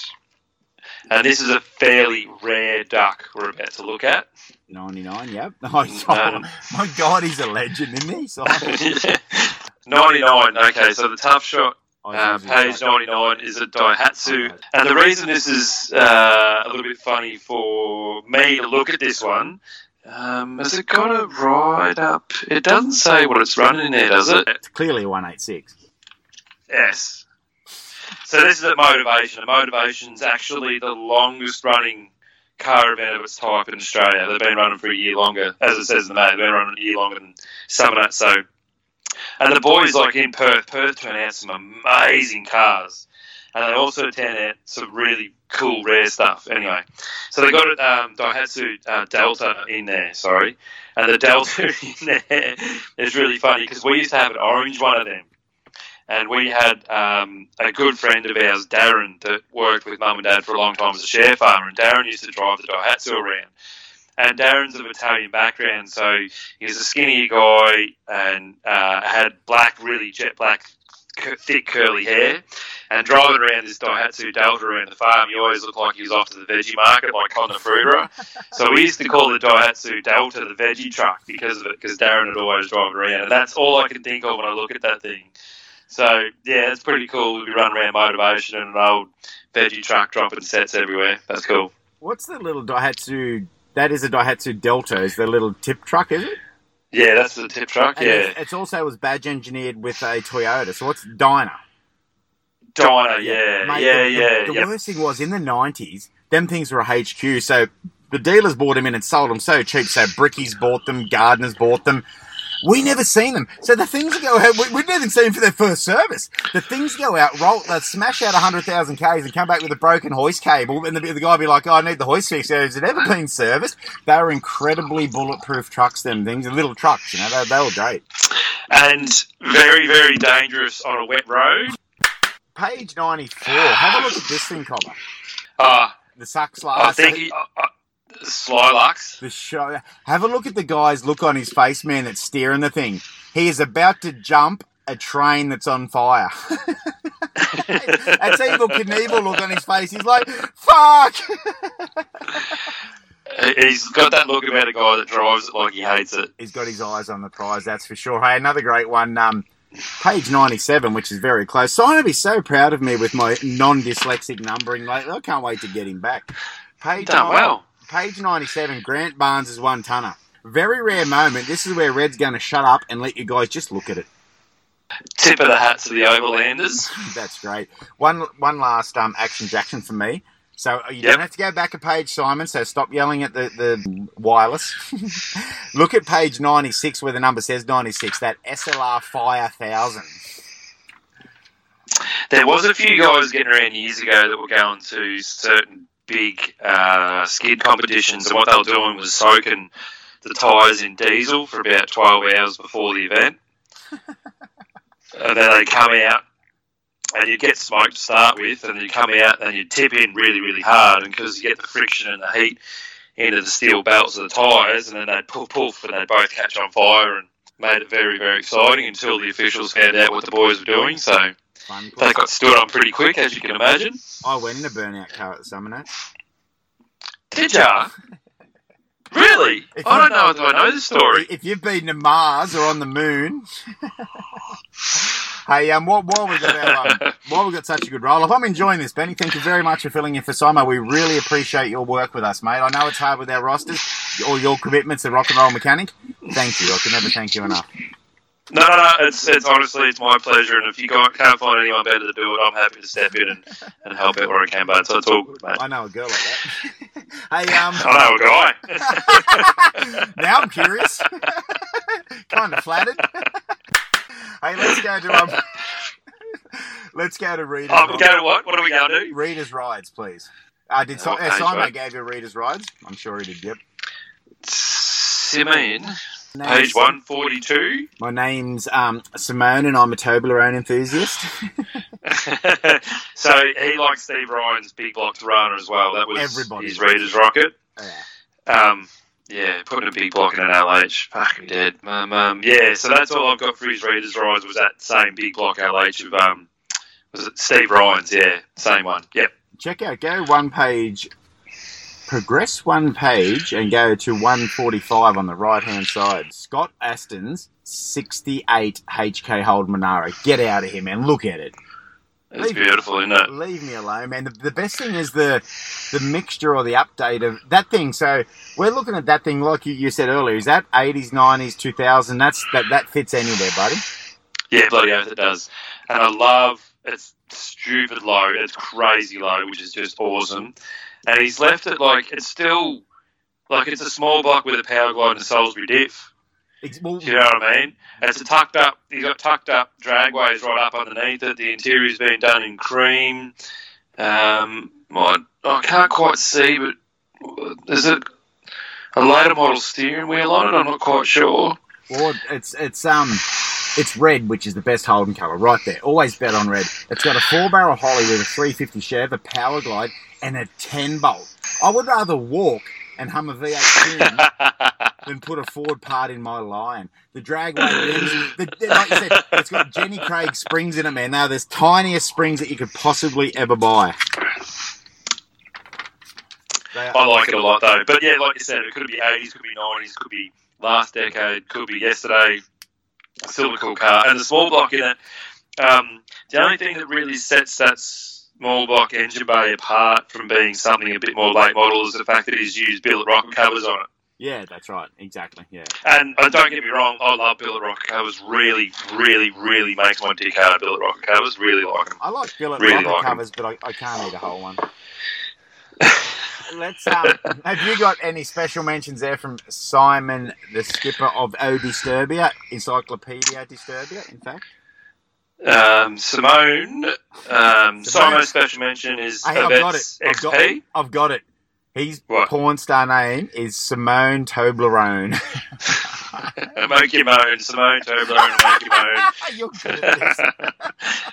Speaker 4: And this is a fairly rare duck we're about to look at.
Speaker 3: 99, yep. Oh, my God, he's a legend, isn't he? So,
Speaker 4: 99, okay, so the tough shot
Speaker 3: I was using
Speaker 4: page 99 is a Daihatsu. And the reason this is uh, a little bit funny for me to look at this one, um, has it got a ride up? It doesn't say what it's running in there, does it?
Speaker 3: It's clearly a 186.
Speaker 4: Yes. So this is a Motorvation. A Motorvation's actually the longest running car event of its type in Australia. They've been running for a year longer, as it says in the mag. They've been running a year longer than Summernats. So, and the boys like in Perth, Perth turn out some amazing cars, and they also turn out some really cool rare stuff. Anyway, so they got a um, Daihatsu uh, Delta in there. Sorry, and the Delta in there is really funny because we used to have an orange one of them and we had um, a good friend of ours, Darren, that worked with mum and dad for a long time as a share farmer, and Darren used to drive the Daihatsu around. And Darren's of Italian background, so he's a skinny guy and uh, had black, really jet black, cu- thick curly hair. And driving around this Daihatsu Delta around the farm, he always looked like he was off to the veggie market, like Connor Fruiterer. So we used to call the Daihatsu Delta the veggie truck because of it, because Darren would always drive around. And that's all I can think of when I look at that thing. So yeah, it's pretty cool. We run around Motorvation and an old veggie truck dropping sets everywhere. That's cool.
Speaker 3: What's the little Daihatsu? That is a Daihatsu Delta. Is the little tip truck, is it?
Speaker 4: Yeah, that's the tip truck.
Speaker 3: And
Speaker 4: Yeah,
Speaker 3: it's, it's also was badge engineered with a Toyota. So what's Dyna?
Speaker 4: Dyna. Yeah,
Speaker 3: Mate,
Speaker 4: yeah,
Speaker 3: the,
Speaker 4: yeah.
Speaker 3: The, the worst thing was in the nineties, them things were a HQ. So the dealers bought them in and sold them so cheap. So Brickies bought them, Gardeners bought them. We never seen them. So the things that go out, we, seen them for their first service. The things go out, roll, they smash out 100,000 Ks and come back with a broken hoist cable. And the, the guy be like, oh, I need the hoist fixed. Has it ever been serviced? They were incredibly bulletproof trucks, them things, and little trucks, you know, they, they were great.
Speaker 4: And very, very dangerous on a wet road.
Speaker 3: Page 94. Have a look at this thing, Cobber.
Speaker 4: Ah,
Speaker 3: The sucks
Speaker 4: I think he, uh, Slylux.
Speaker 3: the show. Have a look at the guy's look on his face, man, that's steering the thing. He is about to jump a train that's on fire. that's Evel Knievel look on his face. He's like, fuck!
Speaker 4: He's got that look about a guy that drives it like he hates it.
Speaker 3: He's got his eyes on the prize, that's for sure. Hey, another great one. Um, page 97, which is very close. Simon would be so proud of me with my non-dyslexic numbering. Like, I can't wait to get him back. Page
Speaker 4: Done well.
Speaker 3: Page 97, Grant Barnes is one tonner. Very rare moment. This is where Red's going to shut up and let you guys just look at it.
Speaker 4: Tip of the hat to the Overlanders.
Speaker 3: That's great. One one last um, action Jackson for me. So uh, you
Speaker 4: Yep.
Speaker 3: don't have to go back a page, Simon. So stop yelling at the, the wireless. Look at page 96 where the number says 96. That SLR Fire 1000.
Speaker 4: There was a few guys getting around years ago that were going to certain big uh, skid competitions, and what they were doing was soaking the tyres in diesel for about 12 hours before the event. and then they come out, and you get smoke to start with, and you come out and you tip in really, really hard, and because you get the friction and the heat into the steel belts of the tyres, and then they'd poof poof, and they'd both catch on fire, and made it very, very exciting until the officials found out what the boys were doing. So
Speaker 3: Fun.
Speaker 4: they got stood on pretty quick, as you can imagine.
Speaker 3: I went in a burnout car at the Summernats.
Speaker 4: Did ya? Really?
Speaker 3: If
Speaker 4: I don't know if I know the story.
Speaker 3: If you've been to Mars or on the moon, hey, um, while, while we got our, um, while we got such a good roll off, I'm enjoying this, Benny. Thank you very much for filling in for Simo. We really appreciate your work with us, mate. I know it's hard with our rosters or your commitments to rock and roll mechanic. Thank you. I can never thank you enough.
Speaker 4: No, no, no. It's, it's honestly, it's my pleasure. And if you can't can't find anyone better to do it, I'm happy to step in and, and help out where I can. But so it's all good, mate.
Speaker 3: I know a girl like that. hey, um,
Speaker 4: I know a guy.
Speaker 3: now I'm curious. kind of flattered. hey, let's go to um, let's go to readers.
Speaker 4: oh, we go to what? What are we going to do?
Speaker 3: Readers rides, please. Uh, did so-
Speaker 4: Okay,
Speaker 3: uh, Simon
Speaker 4: sorry.
Speaker 3: gave you readers rides? I'm sure he did. Yep.
Speaker 4: Simon, Page 142.
Speaker 3: My name's um, Simone, and I'm a Toblerone enthusiast.
Speaker 4: so he likes Steve Ryan's Big Block Runner as well. That was
Speaker 3: Everybody.
Speaker 4: his Reader's Rocket.
Speaker 3: Yeah.
Speaker 4: Um, yeah, putting a big block in an LH. Fucking dead. Um, um, yeah, so that's all I've got for his Reader's Rise was that same big block LH of, um, was it Steve Ryan's? Yeah, same one. Yep.
Speaker 3: Check out. Go one page. Progress one page and go to 145 on the right hand side. Scott Aston's 68 HK Hold Monaro. Get out of here, man. Look at it.
Speaker 4: It's
Speaker 3: Leave-
Speaker 4: beautiful, isn't it?
Speaker 3: Leave me alone, man. The, the best thing is the the mixture or the update of that thing. So we're looking at that thing, like you, you said earlier. Is that 80s, 90s, 2000? That's that that fits anywhere, buddy.
Speaker 4: Yeah, bloody oath it does. And I love it's stupid low, it's crazy low, which is just awesome. And he's left it like it's still like it's a small block with a power glide and a Salisbury diff.
Speaker 3: Well,
Speaker 4: Do you know what I mean? And it's a tucked up. He's got tucked up dragways right up underneath it. The interior's been done in cream. Um, I, I can't quite see, but is it a later model steering wheel on it? I'm not quite sure.
Speaker 3: Well, it's it's um it's red, which is the best Holden colour, right there. Always bet on red. It's got a four barrel Holley with a 350 Chev, a power glide, and a 10 bolt. I would rather walk and hum a V8 tune than put a forward part in my Lion. The dragway rims, the, the- like you said, it's got Jenny Craig springs in it, man. Now, there's tiniest springs that you could possibly ever buy. Are-
Speaker 4: I like it a lot though. But yeah, like you said, it could be 80s, could be 90s, could be last decade, could be yesterday. Still a cool car. And the small block in it, um, the only thing that really sets that small block engine bay apart from being something a bit more late model is the fact that he's used billet rocker covers on it.
Speaker 3: Yeah, that's right. Exactly. Yeah.
Speaker 4: And uh, don't get me wrong, I love billet rocker covers. Really, really, really makes my dick hard. Billet rocker covers, really like them.
Speaker 3: I like billet
Speaker 4: Really
Speaker 3: rocket
Speaker 4: like
Speaker 3: covers, but I, I can't eat a whole one. Let's. Um, have you got any special mentions there from Simon, the skipper of O Disturbia, Encyclopedia Disturbia? In fact,
Speaker 4: Um, Simone, um,
Speaker 3: Simone.
Speaker 4: Simo's special mention is
Speaker 3: Hey, I've got it.
Speaker 4: Avets
Speaker 3: I've got,
Speaker 4: XP.
Speaker 3: I've got it. His
Speaker 4: What?
Speaker 3: porn star name is Simone Toblerone.
Speaker 4: make your moan, Simone Toblerone, make your moan.
Speaker 3: You're good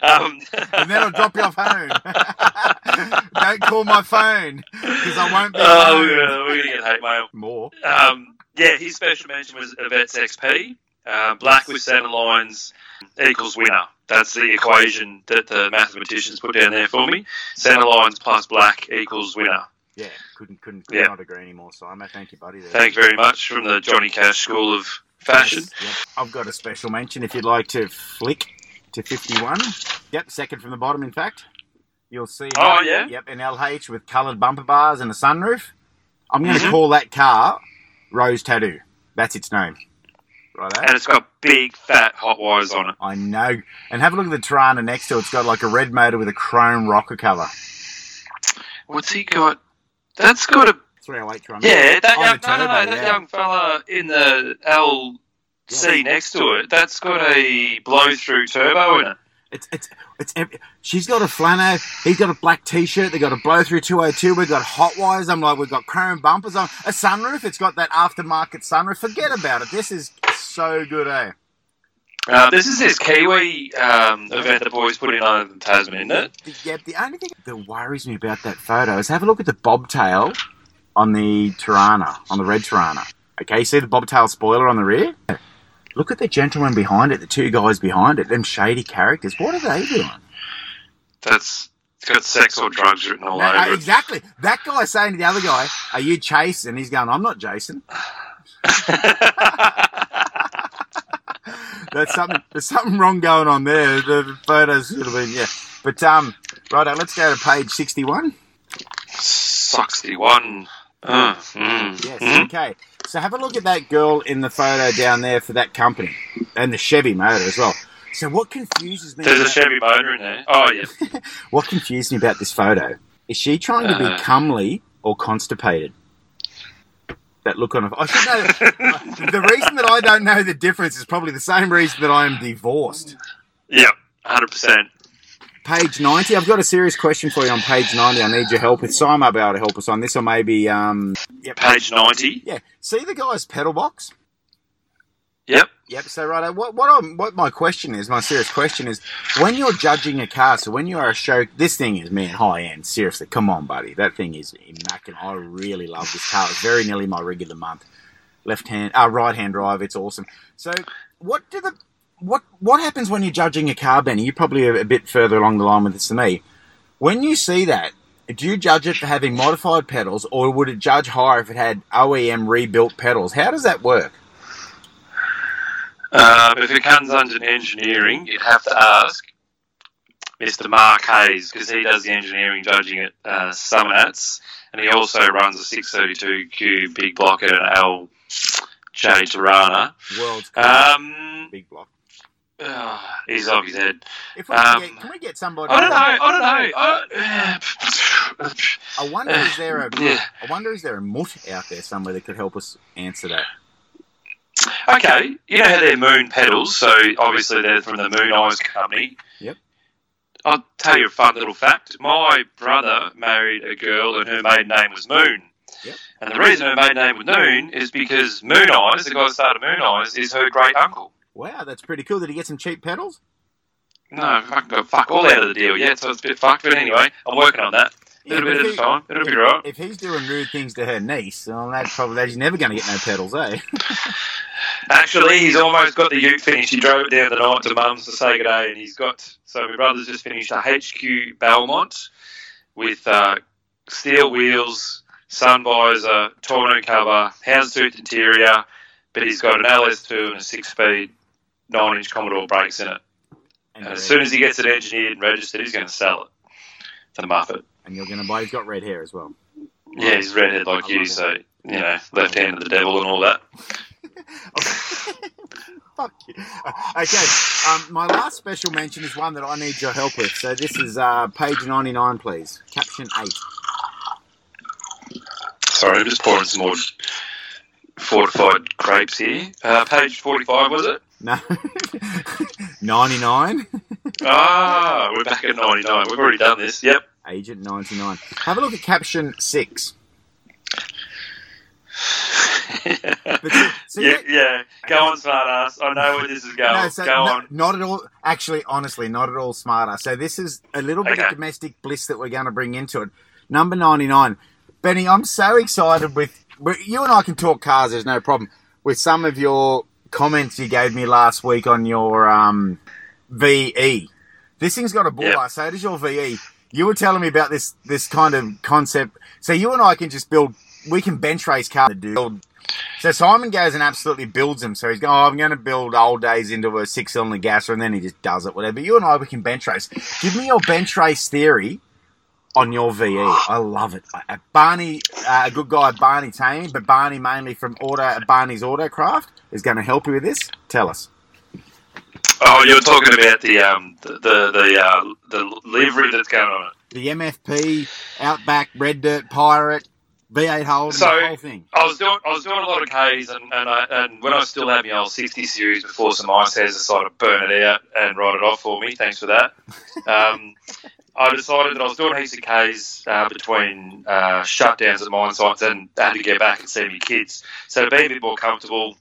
Speaker 4: um,
Speaker 3: And then I'll drop you off home. Don't call my phone because I won't be
Speaker 4: oh,
Speaker 3: home.
Speaker 4: we're, gonna- we're gonna get hate mail.
Speaker 3: More.
Speaker 4: Um, yeah, his special mention was Avets XP. Uh, black with center lines equals winner. That's the equation that the mathematicians put down there for me. Center lines plus black equals winner.
Speaker 3: Yeah, couldn't couldn't could
Speaker 4: Yeah.
Speaker 3: not agree anymore, Simon. Thank you, buddy. There.
Speaker 4: Thank you very much from the Johnny Cash School of Fashion.
Speaker 3: Yes, yep. I've got a special mention if you'd like to flick to 51. Yep, second from the bottom, in fact. You'll see.
Speaker 4: Oh, yeah?
Speaker 3: Yep, an LH with coloured bumper bars and a sunroof. I'm going to
Speaker 4: Mhm.
Speaker 3: call that car Rose Tattoo. That's its name. Right
Speaker 4: And it's got big fat hot wires on it.
Speaker 3: I know. And have a look at the Torana next to it. It's got like a red motor with a chrome rocker cover.
Speaker 4: What's he got? That's got a
Speaker 3: 308 Torana.
Speaker 4: yeah. That
Speaker 3: oh,
Speaker 4: young,
Speaker 3: the
Speaker 4: no, no, no, that
Speaker 3: yeah.
Speaker 4: young fella in the LC
Speaker 3: Yeah.
Speaker 4: next to it. That's got a blow through turbo in it.
Speaker 3: It's it's it's. ev- She's got a flannel. He's got a black t-shirt. They got a blow through 202. We've got hot wires. I'm like, we've got chrome bumpers on a sunroof. It's got that aftermarket sunroof. Forget about it. This is so good, eh?
Speaker 4: Uh, this is this Kiwi um, event the boys put in over in Tasman, isn't it?
Speaker 3: Yeah, the only thing that worries me about that photo is have a look at the bobtail on the Torana, on the red Torana. Okay, you see the bobtail spoiler on the rear? Look at the gentleman behind it, the two guys behind it, them shady characters. What are they doing?
Speaker 4: That's it's got sex or drugs written all
Speaker 3: No,
Speaker 4: over it.
Speaker 3: exactly. That guy saying to the other guy, Are you Chase? And he's going, I'm not Jason. That's something. There's something wrong going on there. The photos should have been yeah. But um, right, let's go to page sixty-one.
Speaker 4: 61. Uh, mm,
Speaker 3: Yes.
Speaker 4: mm.
Speaker 3: Okay. So have a look at that girl in the photo down there for that company, and the Chevy motor as well. So what confuses me?
Speaker 4: There's a Chevy motor in there. Oh, yeah.
Speaker 3: what confused me about this photo is she trying to
Speaker 4: Uh.
Speaker 3: be comely or constipated? That look on her. I should know. the reason that I don't know the difference is probably the same reason that I am divorced.
Speaker 4: Yep, 100%.
Speaker 3: Page 90. I've got a serious question for you on page 90. I need your help with. Si might be able to help us on this, or maybe. Um, yep.
Speaker 4: Page 90.
Speaker 3: Yeah. See the guy's pedal box?
Speaker 4: Yep.
Speaker 3: Yep. So right, what what I'm, what my question is, my serious question is, when you're judging a car, so when you are a show, this thing is man high end. Seriously, come on, buddy, that thing is immaculate. I really love this car. It's very nearly my rig of the month. Left hand, uh, right hand drive. It's awesome. So what do the what what happens when you're judging a car, Benny? You're probably a, a bit further along the line with this than me. When you see that, do you judge it for having modified pedals, or would it judge higher if it had OEM rebuilt pedals? How does that work?
Speaker 4: Um, if it comes under engineering, you'd have to ask Mr. Mark Hayes because he does the engineering judging at uh, Summits, and he also runs a 632Q big block at an LJ Torana.
Speaker 3: World's class
Speaker 4: Um,
Speaker 3: big block.
Speaker 4: Uh, he's off his head.
Speaker 3: If we can,
Speaker 4: Um,
Speaker 3: get, can we get somebody?
Speaker 4: I don't know. I don't know.
Speaker 3: I wonder is there a
Speaker 4: Yeah.
Speaker 3: I wonder is there a mutt out there somewhere that could help us answer that?
Speaker 4: Uh, okay, you know how they're moon pedals, so obviously they're from the Moon Eyes company.
Speaker 3: Yep.
Speaker 4: I'll tell you a fun little fact. My brother married a girl and her maiden name was Moon.
Speaker 3: Yep.
Speaker 4: And the reason her maiden name was Moon is because Moon Eyes, the guy that started Moon Eyes, is her great uncle.
Speaker 3: Wow, that's pretty cool. Did he get some cheap pedals?
Speaker 4: No, fuck, got fuck all out of the deal yet, so it's a bit fucked. But anyway, I'm working on that. Little
Speaker 3: but
Speaker 4: bit
Speaker 3: if
Speaker 4: at a time. It'll be right.
Speaker 3: If he's doing rude things to her niece, well, that's probably that he's never going to get no pedals, eh?
Speaker 4: Actually, he's almost got the Ute finished. He drove it down the night to Mum's to say good day, and he's got. So my brother's just finished a HQ Belmont with uh, steel wheels, sun visor, tonneau cover, houndstooth interior, but he's got an LS2 and a six-speed, nine-inch Commodore brakes in it.
Speaker 3: And,
Speaker 4: And as soon as he gets it engineered and registered, he's going to sell it to the Muppet.
Speaker 3: and you're going to buy. He's got red hair as well.
Speaker 4: Yeah, he's redhead like you, so you know, left hand of the devil and all that.
Speaker 3: Fuck you. Okay, um, my last special mention is one that I need your help with. So this is uh, page 99, please. Caption 8.
Speaker 4: Sorry, I'm just pouring some more fortified crepes here. Uh, page 45, was it?
Speaker 3: No. 99.
Speaker 4: Ah, we're back at 99. We've already done this. Yep.
Speaker 3: Agent 99. Have a look at caption 6. But see- see
Speaker 4: yeah,
Speaker 3: that-
Speaker 4: yeah. Go on, smartass. I know where this is going.
Speaker 3: No, so
Speaker 4: Go
Speaker 3: no-
Speaker 4: on.
Speaker 3: not at all. Actually, honestly, not at all smarter. So this is a little bit of domestic bliss that we're going to bring into it. Number ninety-nine, Benny. I'm so excited with you and I can talk cars. There's no problem with some of your comments you gave me last week on your um, VE. This thing's got a bull
Speaker 4: Yep.
Speaker 3: eye, so does your VE. You were telling me about this this kind of concept. So you and I can just build. We can bench race cars. to Build so Simon goes and absolutely builds them. So he's going, oh, I'm going to build old days into a six cylinder gasser, and then he just does it, whatever. You and I, we can bench race. Give me your bench race theory on your VE. I love it. Uh, Barney, uh, a good guy, Barney Tamey, but Barney mainly from Auto, Barney's Autocraft is going to help you with this. Tell us.
Speaker 4: Oh, you're talking about the um the the the, uh, the livery that's going on it.
Speaker 3: The MFP, Outback, Red Dirt, Pirate, V8 hold,
Speaker 4: So-
Speaker 3: the whole thing.
Speaker 4: I was doing I was doing a lot of Ks, and and, I, and when I still had my old 60 series before some ice has decided to burn it out and write it off for me. Thanks for that. Um, I decided that I was doing heaps of Ks uh, between uh, shutdowns at mine sites and had to get back and see my kids. So to be a bit more comfortable,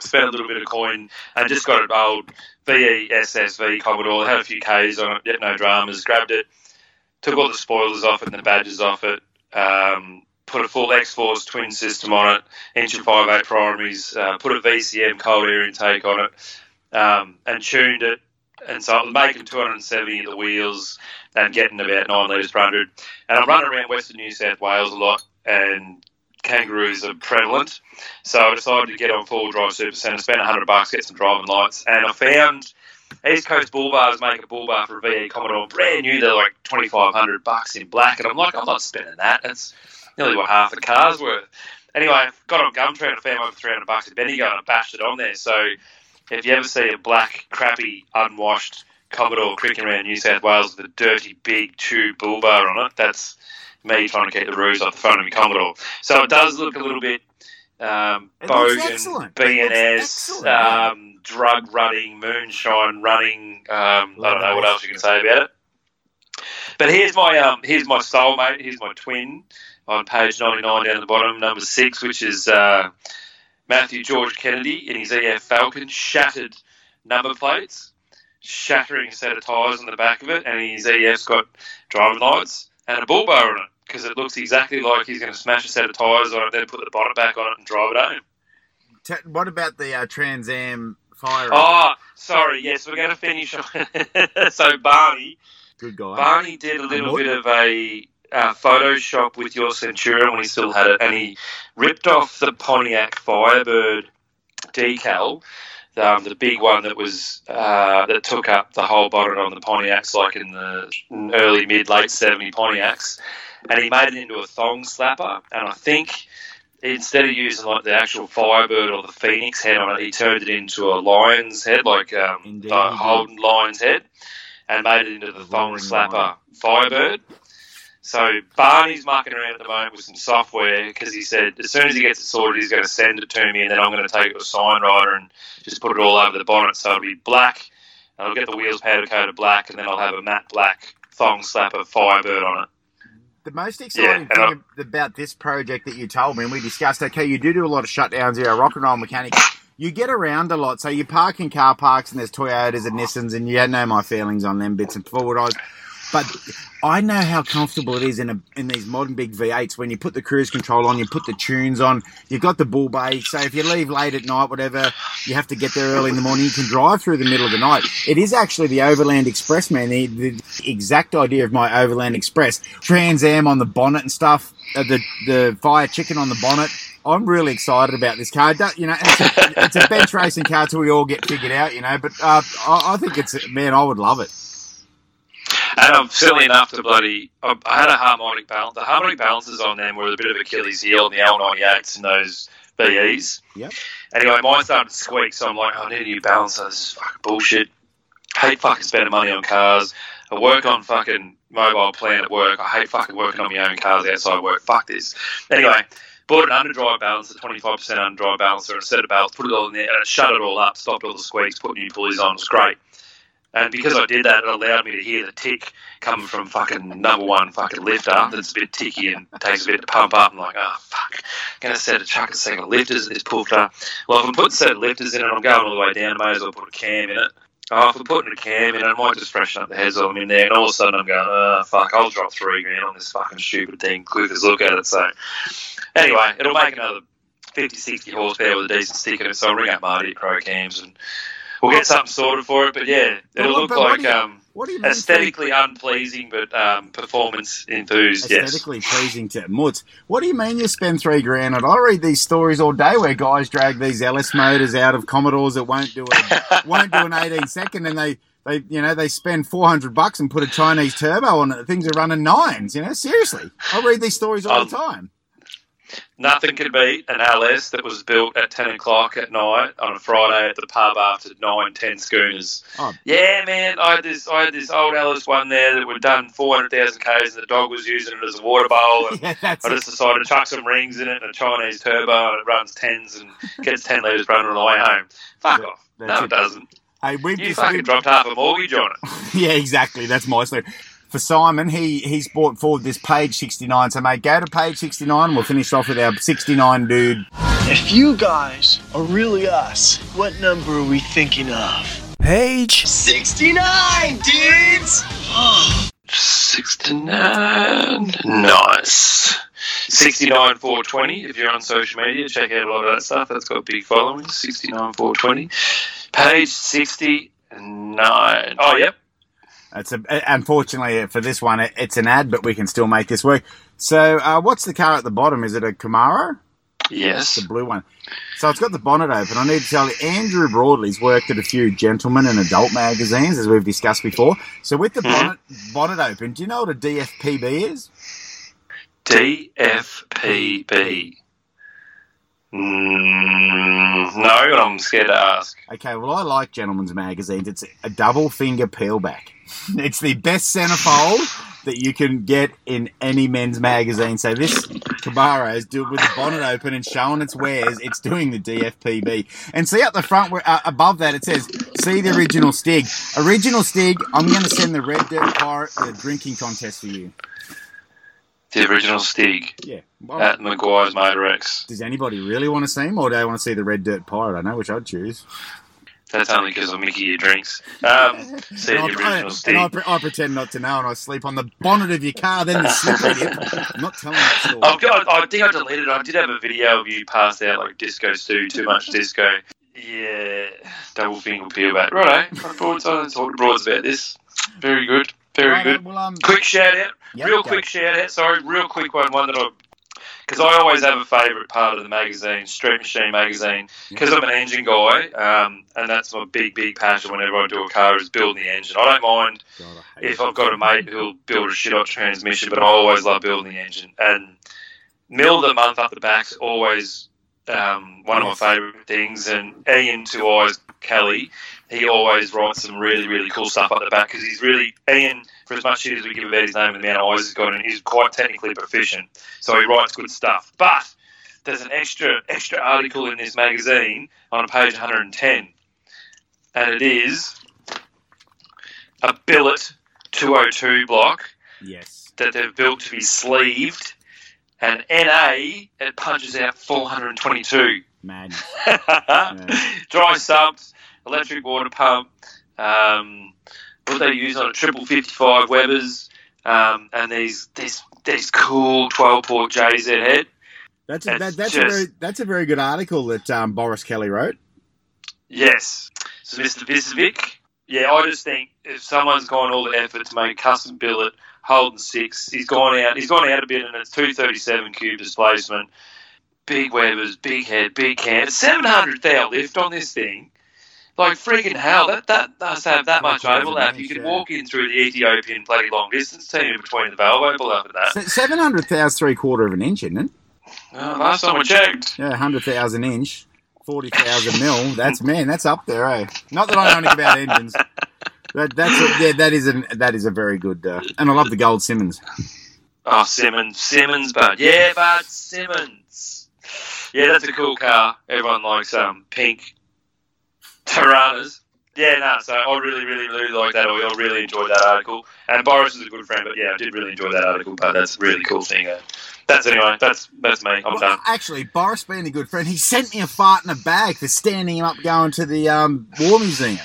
Speaker 4: spent a little bit of coin and just got an old VE SSV Commodore. Had a few Ks on it, yet no dramas. Grabbed it, took all the spoilers off it and the badges off it. Um, put a full X Force twin system on it, engine five 5.8 primaries, uh, put a VCM cold air intake on it, um, and tuned it. And so I was making 270 of the wheels and getting about 9 litres per 100. And I'm running around Western New South Wales a lot, and kangaroos are prevalent. So I decided to get on Full Drive Super Centre, spend 100 bucks, get some driving lights, and I found East Coast Bull Bars make a bull bar for a VE Commodore, brand new. They're like 2,500 bucks in black, and I'm like, I'm not spending that. That's nearly what half the car's worth. Anyway, got on Gumtree and I found over 300 bucks at Bendigo and I bashed it on there. So if you ever see a black, crappy, unwashed Commodore cricking around New South Wales with a dirty, big tube bull bar on it, that's me trying to keep the roofs off the front of my Commodore. So it does look a little bit um,
Speaker 3: It
Speaker 4: bogan,
Speaker 3: excellent. It looks
Speaker 4: BNS, um, drug running, moonshine running. Um, I don't know what else you can say about it. But here's my um, here's my soulmate. Here's my twin on page 99 down at the bottom, number six, which is uh, Matthew George Kennedy in his EF Falcon, shattered number plates, shattering a set of tyres on the back of it, and his EF's got driving lights and a bull bar on it because it looks exactly like he's going to smash a set of tyres on it, then put the bonnet back on it and drive it home.
Speaker 3: What about the uh, Trans Am fire?
Speaker 4: Oh, sorry. Yes, we're going to finish on. so Barney,
Speaker 3: Good guy.
Speaker 4: Barney did a little bit of a uh, Photoshop with your Centurion when he still had it, and he ripped off the Pontiac Firebird decal, um, the big one that was uh, that took up the whole bonnet on the Pontiacs, like in the early mid late seventy Pontiacs, and he made it into a thong slapper, and I think. Instead of using like the actual Firebird or the Phoenix head on it, he turned it into a lion's head, like um, the. Holden lion's head, and made it into the thong slapper. Firebird. So Barney's mucking around at the moment with some software because he said as soon as he gets it sorted, he's going to send it to me, and then I'm going to take it to a sign writer and just put it all over the bonnet. So it'll be black, and I'll get the wheels powder coated black, and then I'll have a matte black thong slapper Firebird on it.
Speaker 3: The most exciting
Speaker 4: Yeah,
Speaker 3: thing about this project that you told me, and we discussed, okay, you do do a lot of shutdowns here, rock and roll mechanics. You get around a lot, so you park in car parks, and there's Toyotas and Nissans, and you know my feelings on them bits and forward eyes. But I know how comfortable it is in a, in these modern big V8s when you put the cruise control on, you put the tunes on, you've got the bull bay. So if you leave late at night, whatever, you have to get there early in the morning. You can drive through the middle of the night. It is actually the Overland Express, man. The, the exact idea of my Overland Express, Trans Am on the bonnet and stuff, uh, the the fire chicken on the bonnet. I'm really excited about this car. You know, it's a, it's a bench racing car till we all get figured out. You know, but uh, I, I think it's man, I would love it.
Speaker 4: And um, I'm silly enough to bloody. I uh, I had a harmonic balance. The harmonic balances on them were a bit of Achilles heel in the L98s and those VEs.
Speaker 3: Yep.
Speaker 4: Anyway, mine started to squeak, so I'm like, I need a new balancer. This is fucking bullshit. hate fucking spending money on cars. I work on fucking mobile plan at work. I hate fucking working on my own cars outside work. Fuck this. Anyway, bought an underdrive balancer, 25% underdrive balancer, and a set of belts, put it all in there, and it shut it all up, stopped all the squeaks, put new pulleys on. It was great. And because I did that, it allowed me to hear the tick coming from fucking number one fucking lifter that's a bit ticky and takes a bit to pump up. I'm like, oh, fuck. Gonna set a chuck a second of lifters in this poofter. Well, if I'm putting set of lifters in it, I'm going all the way down, I may as well put a cam in it. Oh, if I'm putting a cam in it, I might just freshen up the heads them in there. And all of a sudden I'm going, oh, fuck, I'll drop three grand on this fucking stupid thing. Quick as look at it. So, anyway, it'll make another 50, 60 horsepower with a decent stick in it. So I'll ring up Marty at Pro Cams and we'll get something sorted for it. But yeah, it'll
Speaker 3: But-
Speaker 4: look
Speaker 3: but what
Speaker 4: like
Speaker 3: you-
Speaker 4: um,
Speaker 3: What do you mean?
Speaker 4: aesthetically unpleasing, but um, performance enthused. Yes.
Speaker 3: aesthetically pleasing to Mutz. What do you mean you spend three grand on? I read these stories all day where guys drag these LS motors out of Commodores that won't do a, won't do an 18 second, and they they you know they spend 400 bucks and put a Chinese turbo on it. Things are running nines. You know, seriously. I read these stories all the
Speaker 4: Um,
Speaker 3: time.
Speaker 4: Nothing could beat an LS that was built at 10 o'clock at night on a Friday at the pub after nine, 10 schooners.
Speaker 3: Oh.
Speaker 4: Yeah, man, I had this I had this old LS one there that we'd done 400,000 Ks and the dog was using it as a water bowl. And
Speaker 3: Yeah,
Speaker 4: I just decided to chuck some rings in it and a Chinese turbo and it runs 10s and gets 10 litres running on the way home. Fuck off. No,
Speaker 3: it.
Speaker 4: it doesn't.
Speaker 3: Hey, we've
Speaker 4: You
Speaker 3: just,
Speaker 4: fucking dropped half a mortgage on it.
Speaker 3: yeah, exactly. That's my story. For Simon, he he's brought forward this page 69. So, mate, go to page 69. We'll finish off with our 69 dude.
Speaker 5: If you guys are really us, what number are we thinking of?
Speaker 6: Page
Speaker 5: 69, dudes!
Speaker 4: 69. Nice. 69 420. If you're on social media, check out a lot of that stuff. That's got big following. 69 420. Page 69. Oh, yep.
Speaker 3: That's a, unfortunately for this one, it, it's an ad, but we can still make this work. So, uh, what's the car at the bottom? Is it a Camaro?
Speaker 4: Yes.
Speaker 3: The blue one. So it's got the bonnet open. I need to tell you, Andrew Broadley's worked at a few gentlemen and adult magazines, as we've discussed before. So with the bonnet bonnet open, do you know what a DFPB is?
Speaker 4: DFPB. Mm, no, I'm scared to ask.
Speaker 3: Okay, well, I like gentlemen's magazines. It's a double finger peelback. It's the best centerfold that you can get in any men's magazine. So this Camaro is doing with the bonnet open and showing its wares. It's doing the DFPB. And see up the front, where, uh, above that, it says, "See the original Stig." Original Stig. I'm going to send the Red Dirt Pirate the drinking contest for you.
Speaker 4: The original Stig
Speaker 3: Yeah. Well,
Speaker 4: at Meguiar's MotorEx.
Speaker 3: does anybody really want to see him, or do they want to see the Red Dirt Pirate? I know which I'd choose.
Speaker 4: That's only because of Mickey your drinks. Um, see the
Speaker 3: And I, and I, pre- I pretend not to know, and I sleep on the bonnet of your car. Then the slippery dip. I'm not telling that story.
Speaker 4: I've got, I think I deleted it. I did have a video of you passed out like Disco Stu, too much disco. Yeah, double finger peel back. Righto, I brought I talked to Broads about this. Very good, very
Speaker 3: Right,
Speaker 4: good.
Speaker 3: Well, um,
Speaker 4: Quick shout out,
Speaker 3: Yep,
Speaker 4: real
Speaker 3: go.
Speaker 4: quick shout out. Sorry, real quick one, one that I. Because I always have a favourite part of the magazine, Street Machine magazine, because I'm an engine guy, um, and that's my big, big passion whenever I do a car is building the engine. I don't mind
Speaker 3: God, I
Speaker 4: if I've got a mate who'll build a shit hot transmission, but I always love building the engine. And of the month up the back's always um, one of my favourite things. And Ian Two Eyes Kelly, he always writes some really, really cool stuff up the back because he's really Ian. For as much shit as we give about his name and the amount of eyes he's got, and he's quite technically proficient, so he writes good stuff. But there's an extra extra article in this magazine on page 110, and it is a billet 202 block
Speaker 3: Yes.
Speaker 4: that they've built to be sleeved, and NA it punches out 422.
Speaker 3: Man.
Speaker 4: Dry sumps, electric water pump. Um, what they use on a triple 55 Webers, um, and these these these cool 12 port JZ head.
Speaker 3: That's a, that, that's a very that's a very good article that um, Boris Kelly wrote.
Speaker 4: Yes. So Mr. Visovic, yeah, I just think if someone's gone all the effort to make a custom billet, Holden six, he's gone out he's gone out a bit and it's two thirty seven cube displacement, big Webers, big head, big cam, seven hundred thou lift on this thing. Like freaking hell, that that does have that much
Speaker 3: That's
Speaker 4: overlap. You could walk in through the Ethiopian bloody long distance team in between the valve overlap and that.
Speaker 3: Seven hundred thousand three quarter of an inch, isn't it?
Speaker 4: Oh, last time I checked.
Speaker 3: Yeah, hundred thousand inch, forty thousand mil. That's man, that's up there, eh? Not that I know anything about engines. That that's a, yeah, that is a that is a very good, uh, and I love the gold Simmons.
Speaker 4: Oh, Simmons, Simmons, bud. Yeah, bud, Simmons. Yeah, that's a cool car. Everyone likes um pink Toranas. Yeah, no, so I really, really, really like that. I really enjoyed that article. And Boris is a good friend, but yeah, I did really enjoy that article. But that's a really cool thing. Uh, that's anyway. That's that's me. I'm
Speaker 3: Well,
Speaker 4: done.
Speaker 3: actually, Boris being a good friend, he sent me a fart in a bag for standing him up going to the um, War Museum.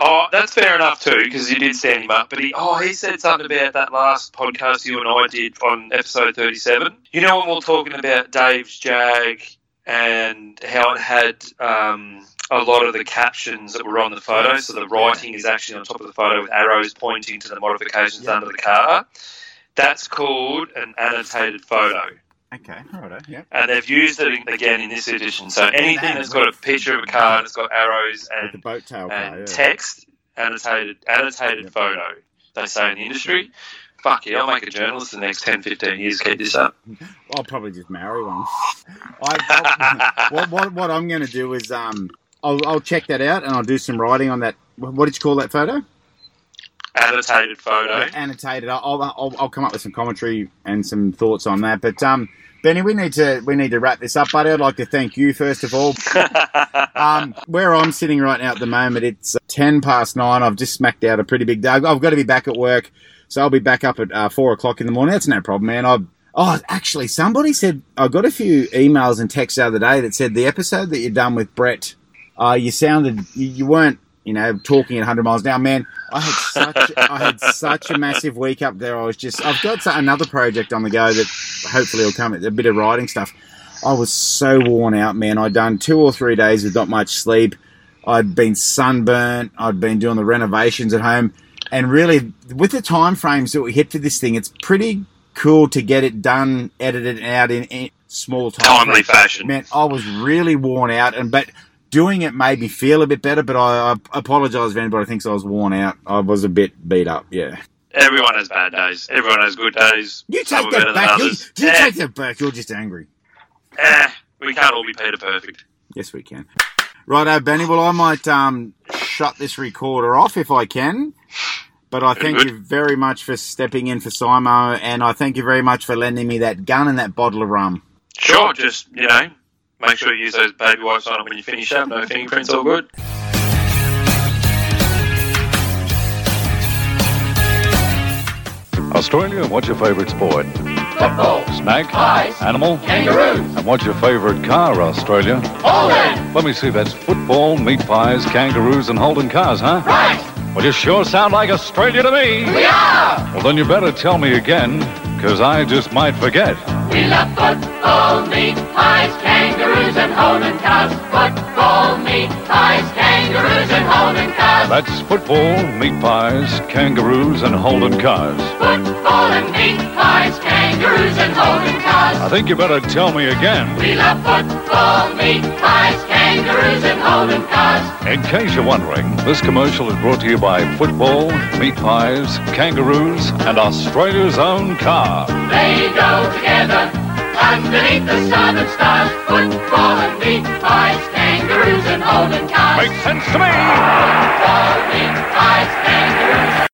Speaker 4: Oh, that's fair enough too, because you did stand him up. But he, oh, he said something about that last podcast you and I did on episode thirty-seven. You know when we were talking about Dave's Jag and how it had um, a lot of the captions that were on the photo. So the writing is actually on top of the photo with arrows pointing to the modifications
Speaker 3: Yeah.
Speaker 4: under the car. That's called an annotated photo.
Speaker 3: Okay, all right, yeah.
Speaker 4: And they've used it again in this edition. So anything that's got a picture of a car and it's got arrows
Speaker 3: With the
Speaker 4: and
Speaker 3: boat tail car, yeah.
Speaker 4: text annotated annotated
Speaker 3: Yep.
Speaker 4: photo. They say in the industry. fuck yeah, I'll make a journalist in the next 10, 15 years. Keep this up.
Speaker 3: I'll probably just marry one. I, what, what, what I'm going to do is um, I'll, I'll check that out and I'll do some writing on that. What did you call that photo?
Speaker 4: Annotated photo.
Speaker 3: Annotated. I'll, I'll, I'll come up with some commentary and some thoughts on that. But um, Benny, we need to we need to wrap this up, buddy. I'd like to thank you first of all. um, where I'm sitting right now at the moment, it's ten past nine. I've just smacked out a pretty big day. I've got to be back at work, so I'll be back up at uh, four o'clock in the morning. That's no problem, man. I oh, actually, somebody said I got a few emails and texts the other day that said the episode that you done with Brett, uh, you sounded you, you weren't you know, talking at 100 miles an hour. Man, I had such I had such a massive week up there. I was just I've got another project on the go that hopefully will come. A bit of writing stuff. I was so worn out, man. I'd done two or three days with not much sleep. I'd been sunburnt. I'd been doing the renovations at home, and really, with the time frames that we hit for this thing, it's pretty cool to get it done, edited out in, in small time
Speaker 4: timely fashion.
Speaker 3: Man, I was really worn out, and but doing it made me feel a bit better, but I, I apologise if anybody thinks I was worn out. I was a bit beat up, yeah.
Speaker 4: Everyone has bad days. Everyone has good days.
Speaker 3: You take that back. You, you
Speaker 4: Eh,
Speaker 3: take that back. You're just angry.
Speaker 4: eh, we can't all be Peter Perfect.
Speaker 3: Yes, we can. Righto, Benny. Well, I might um, shut this recorder off if I can. But I thank you very much for stepping in for Simo, and I thank you very much for lending me that gun and that bottle of rum.
Speaker 4: Sure, just, you know, make sure you use those baby wipes on it when you finish up. No fingerprints, all good.
Speaker 6: Australia, what's your favourite sport?
Speaker 7: Football.
Speaker 6: Snake?
Speaker 7: Pies.
Speaker 6: Animal?
Speaker 7: Kangaroos.
Speaker 6: And what's your favourite car, Australia?
Speaker 7: Holden.
Speaker 6: Let me see, that's football, meat pies, kangaroos, and Holden cars, huh?
Speaker 7: Right.
Speaker 6: Well, you sure sound like Australia to me.
Speaker 7: We are.
Speaker 6: Well, then you better tell me again, because I just might forget.
Speaker 7: We love football, meat pies, kangaroos, and Holden cars. Football, meat pies, kangaroos, and Holden cars.
Speaker 6: That's football, meat pies, kangaroos, and Holden cars.
Speaker 7: Football and meat pies, kangaroos, and Holden cars.
Speaker 6: I think you better tell me again.
Speaker 7: We love football, meat pies, kangaroos, and Holden cars.
Speaker 6: In case you're wondering, this commercial is brought to you by football, meat pies, kangaroos, and Australia's own car.
Speaker 7: They go together sun. Underneath the southern stars, football and meat pies, kangaroos and Holden cars.
Speaker 6: Makes sense to me.
Speaker 7: Football, meat pies, kangaroos.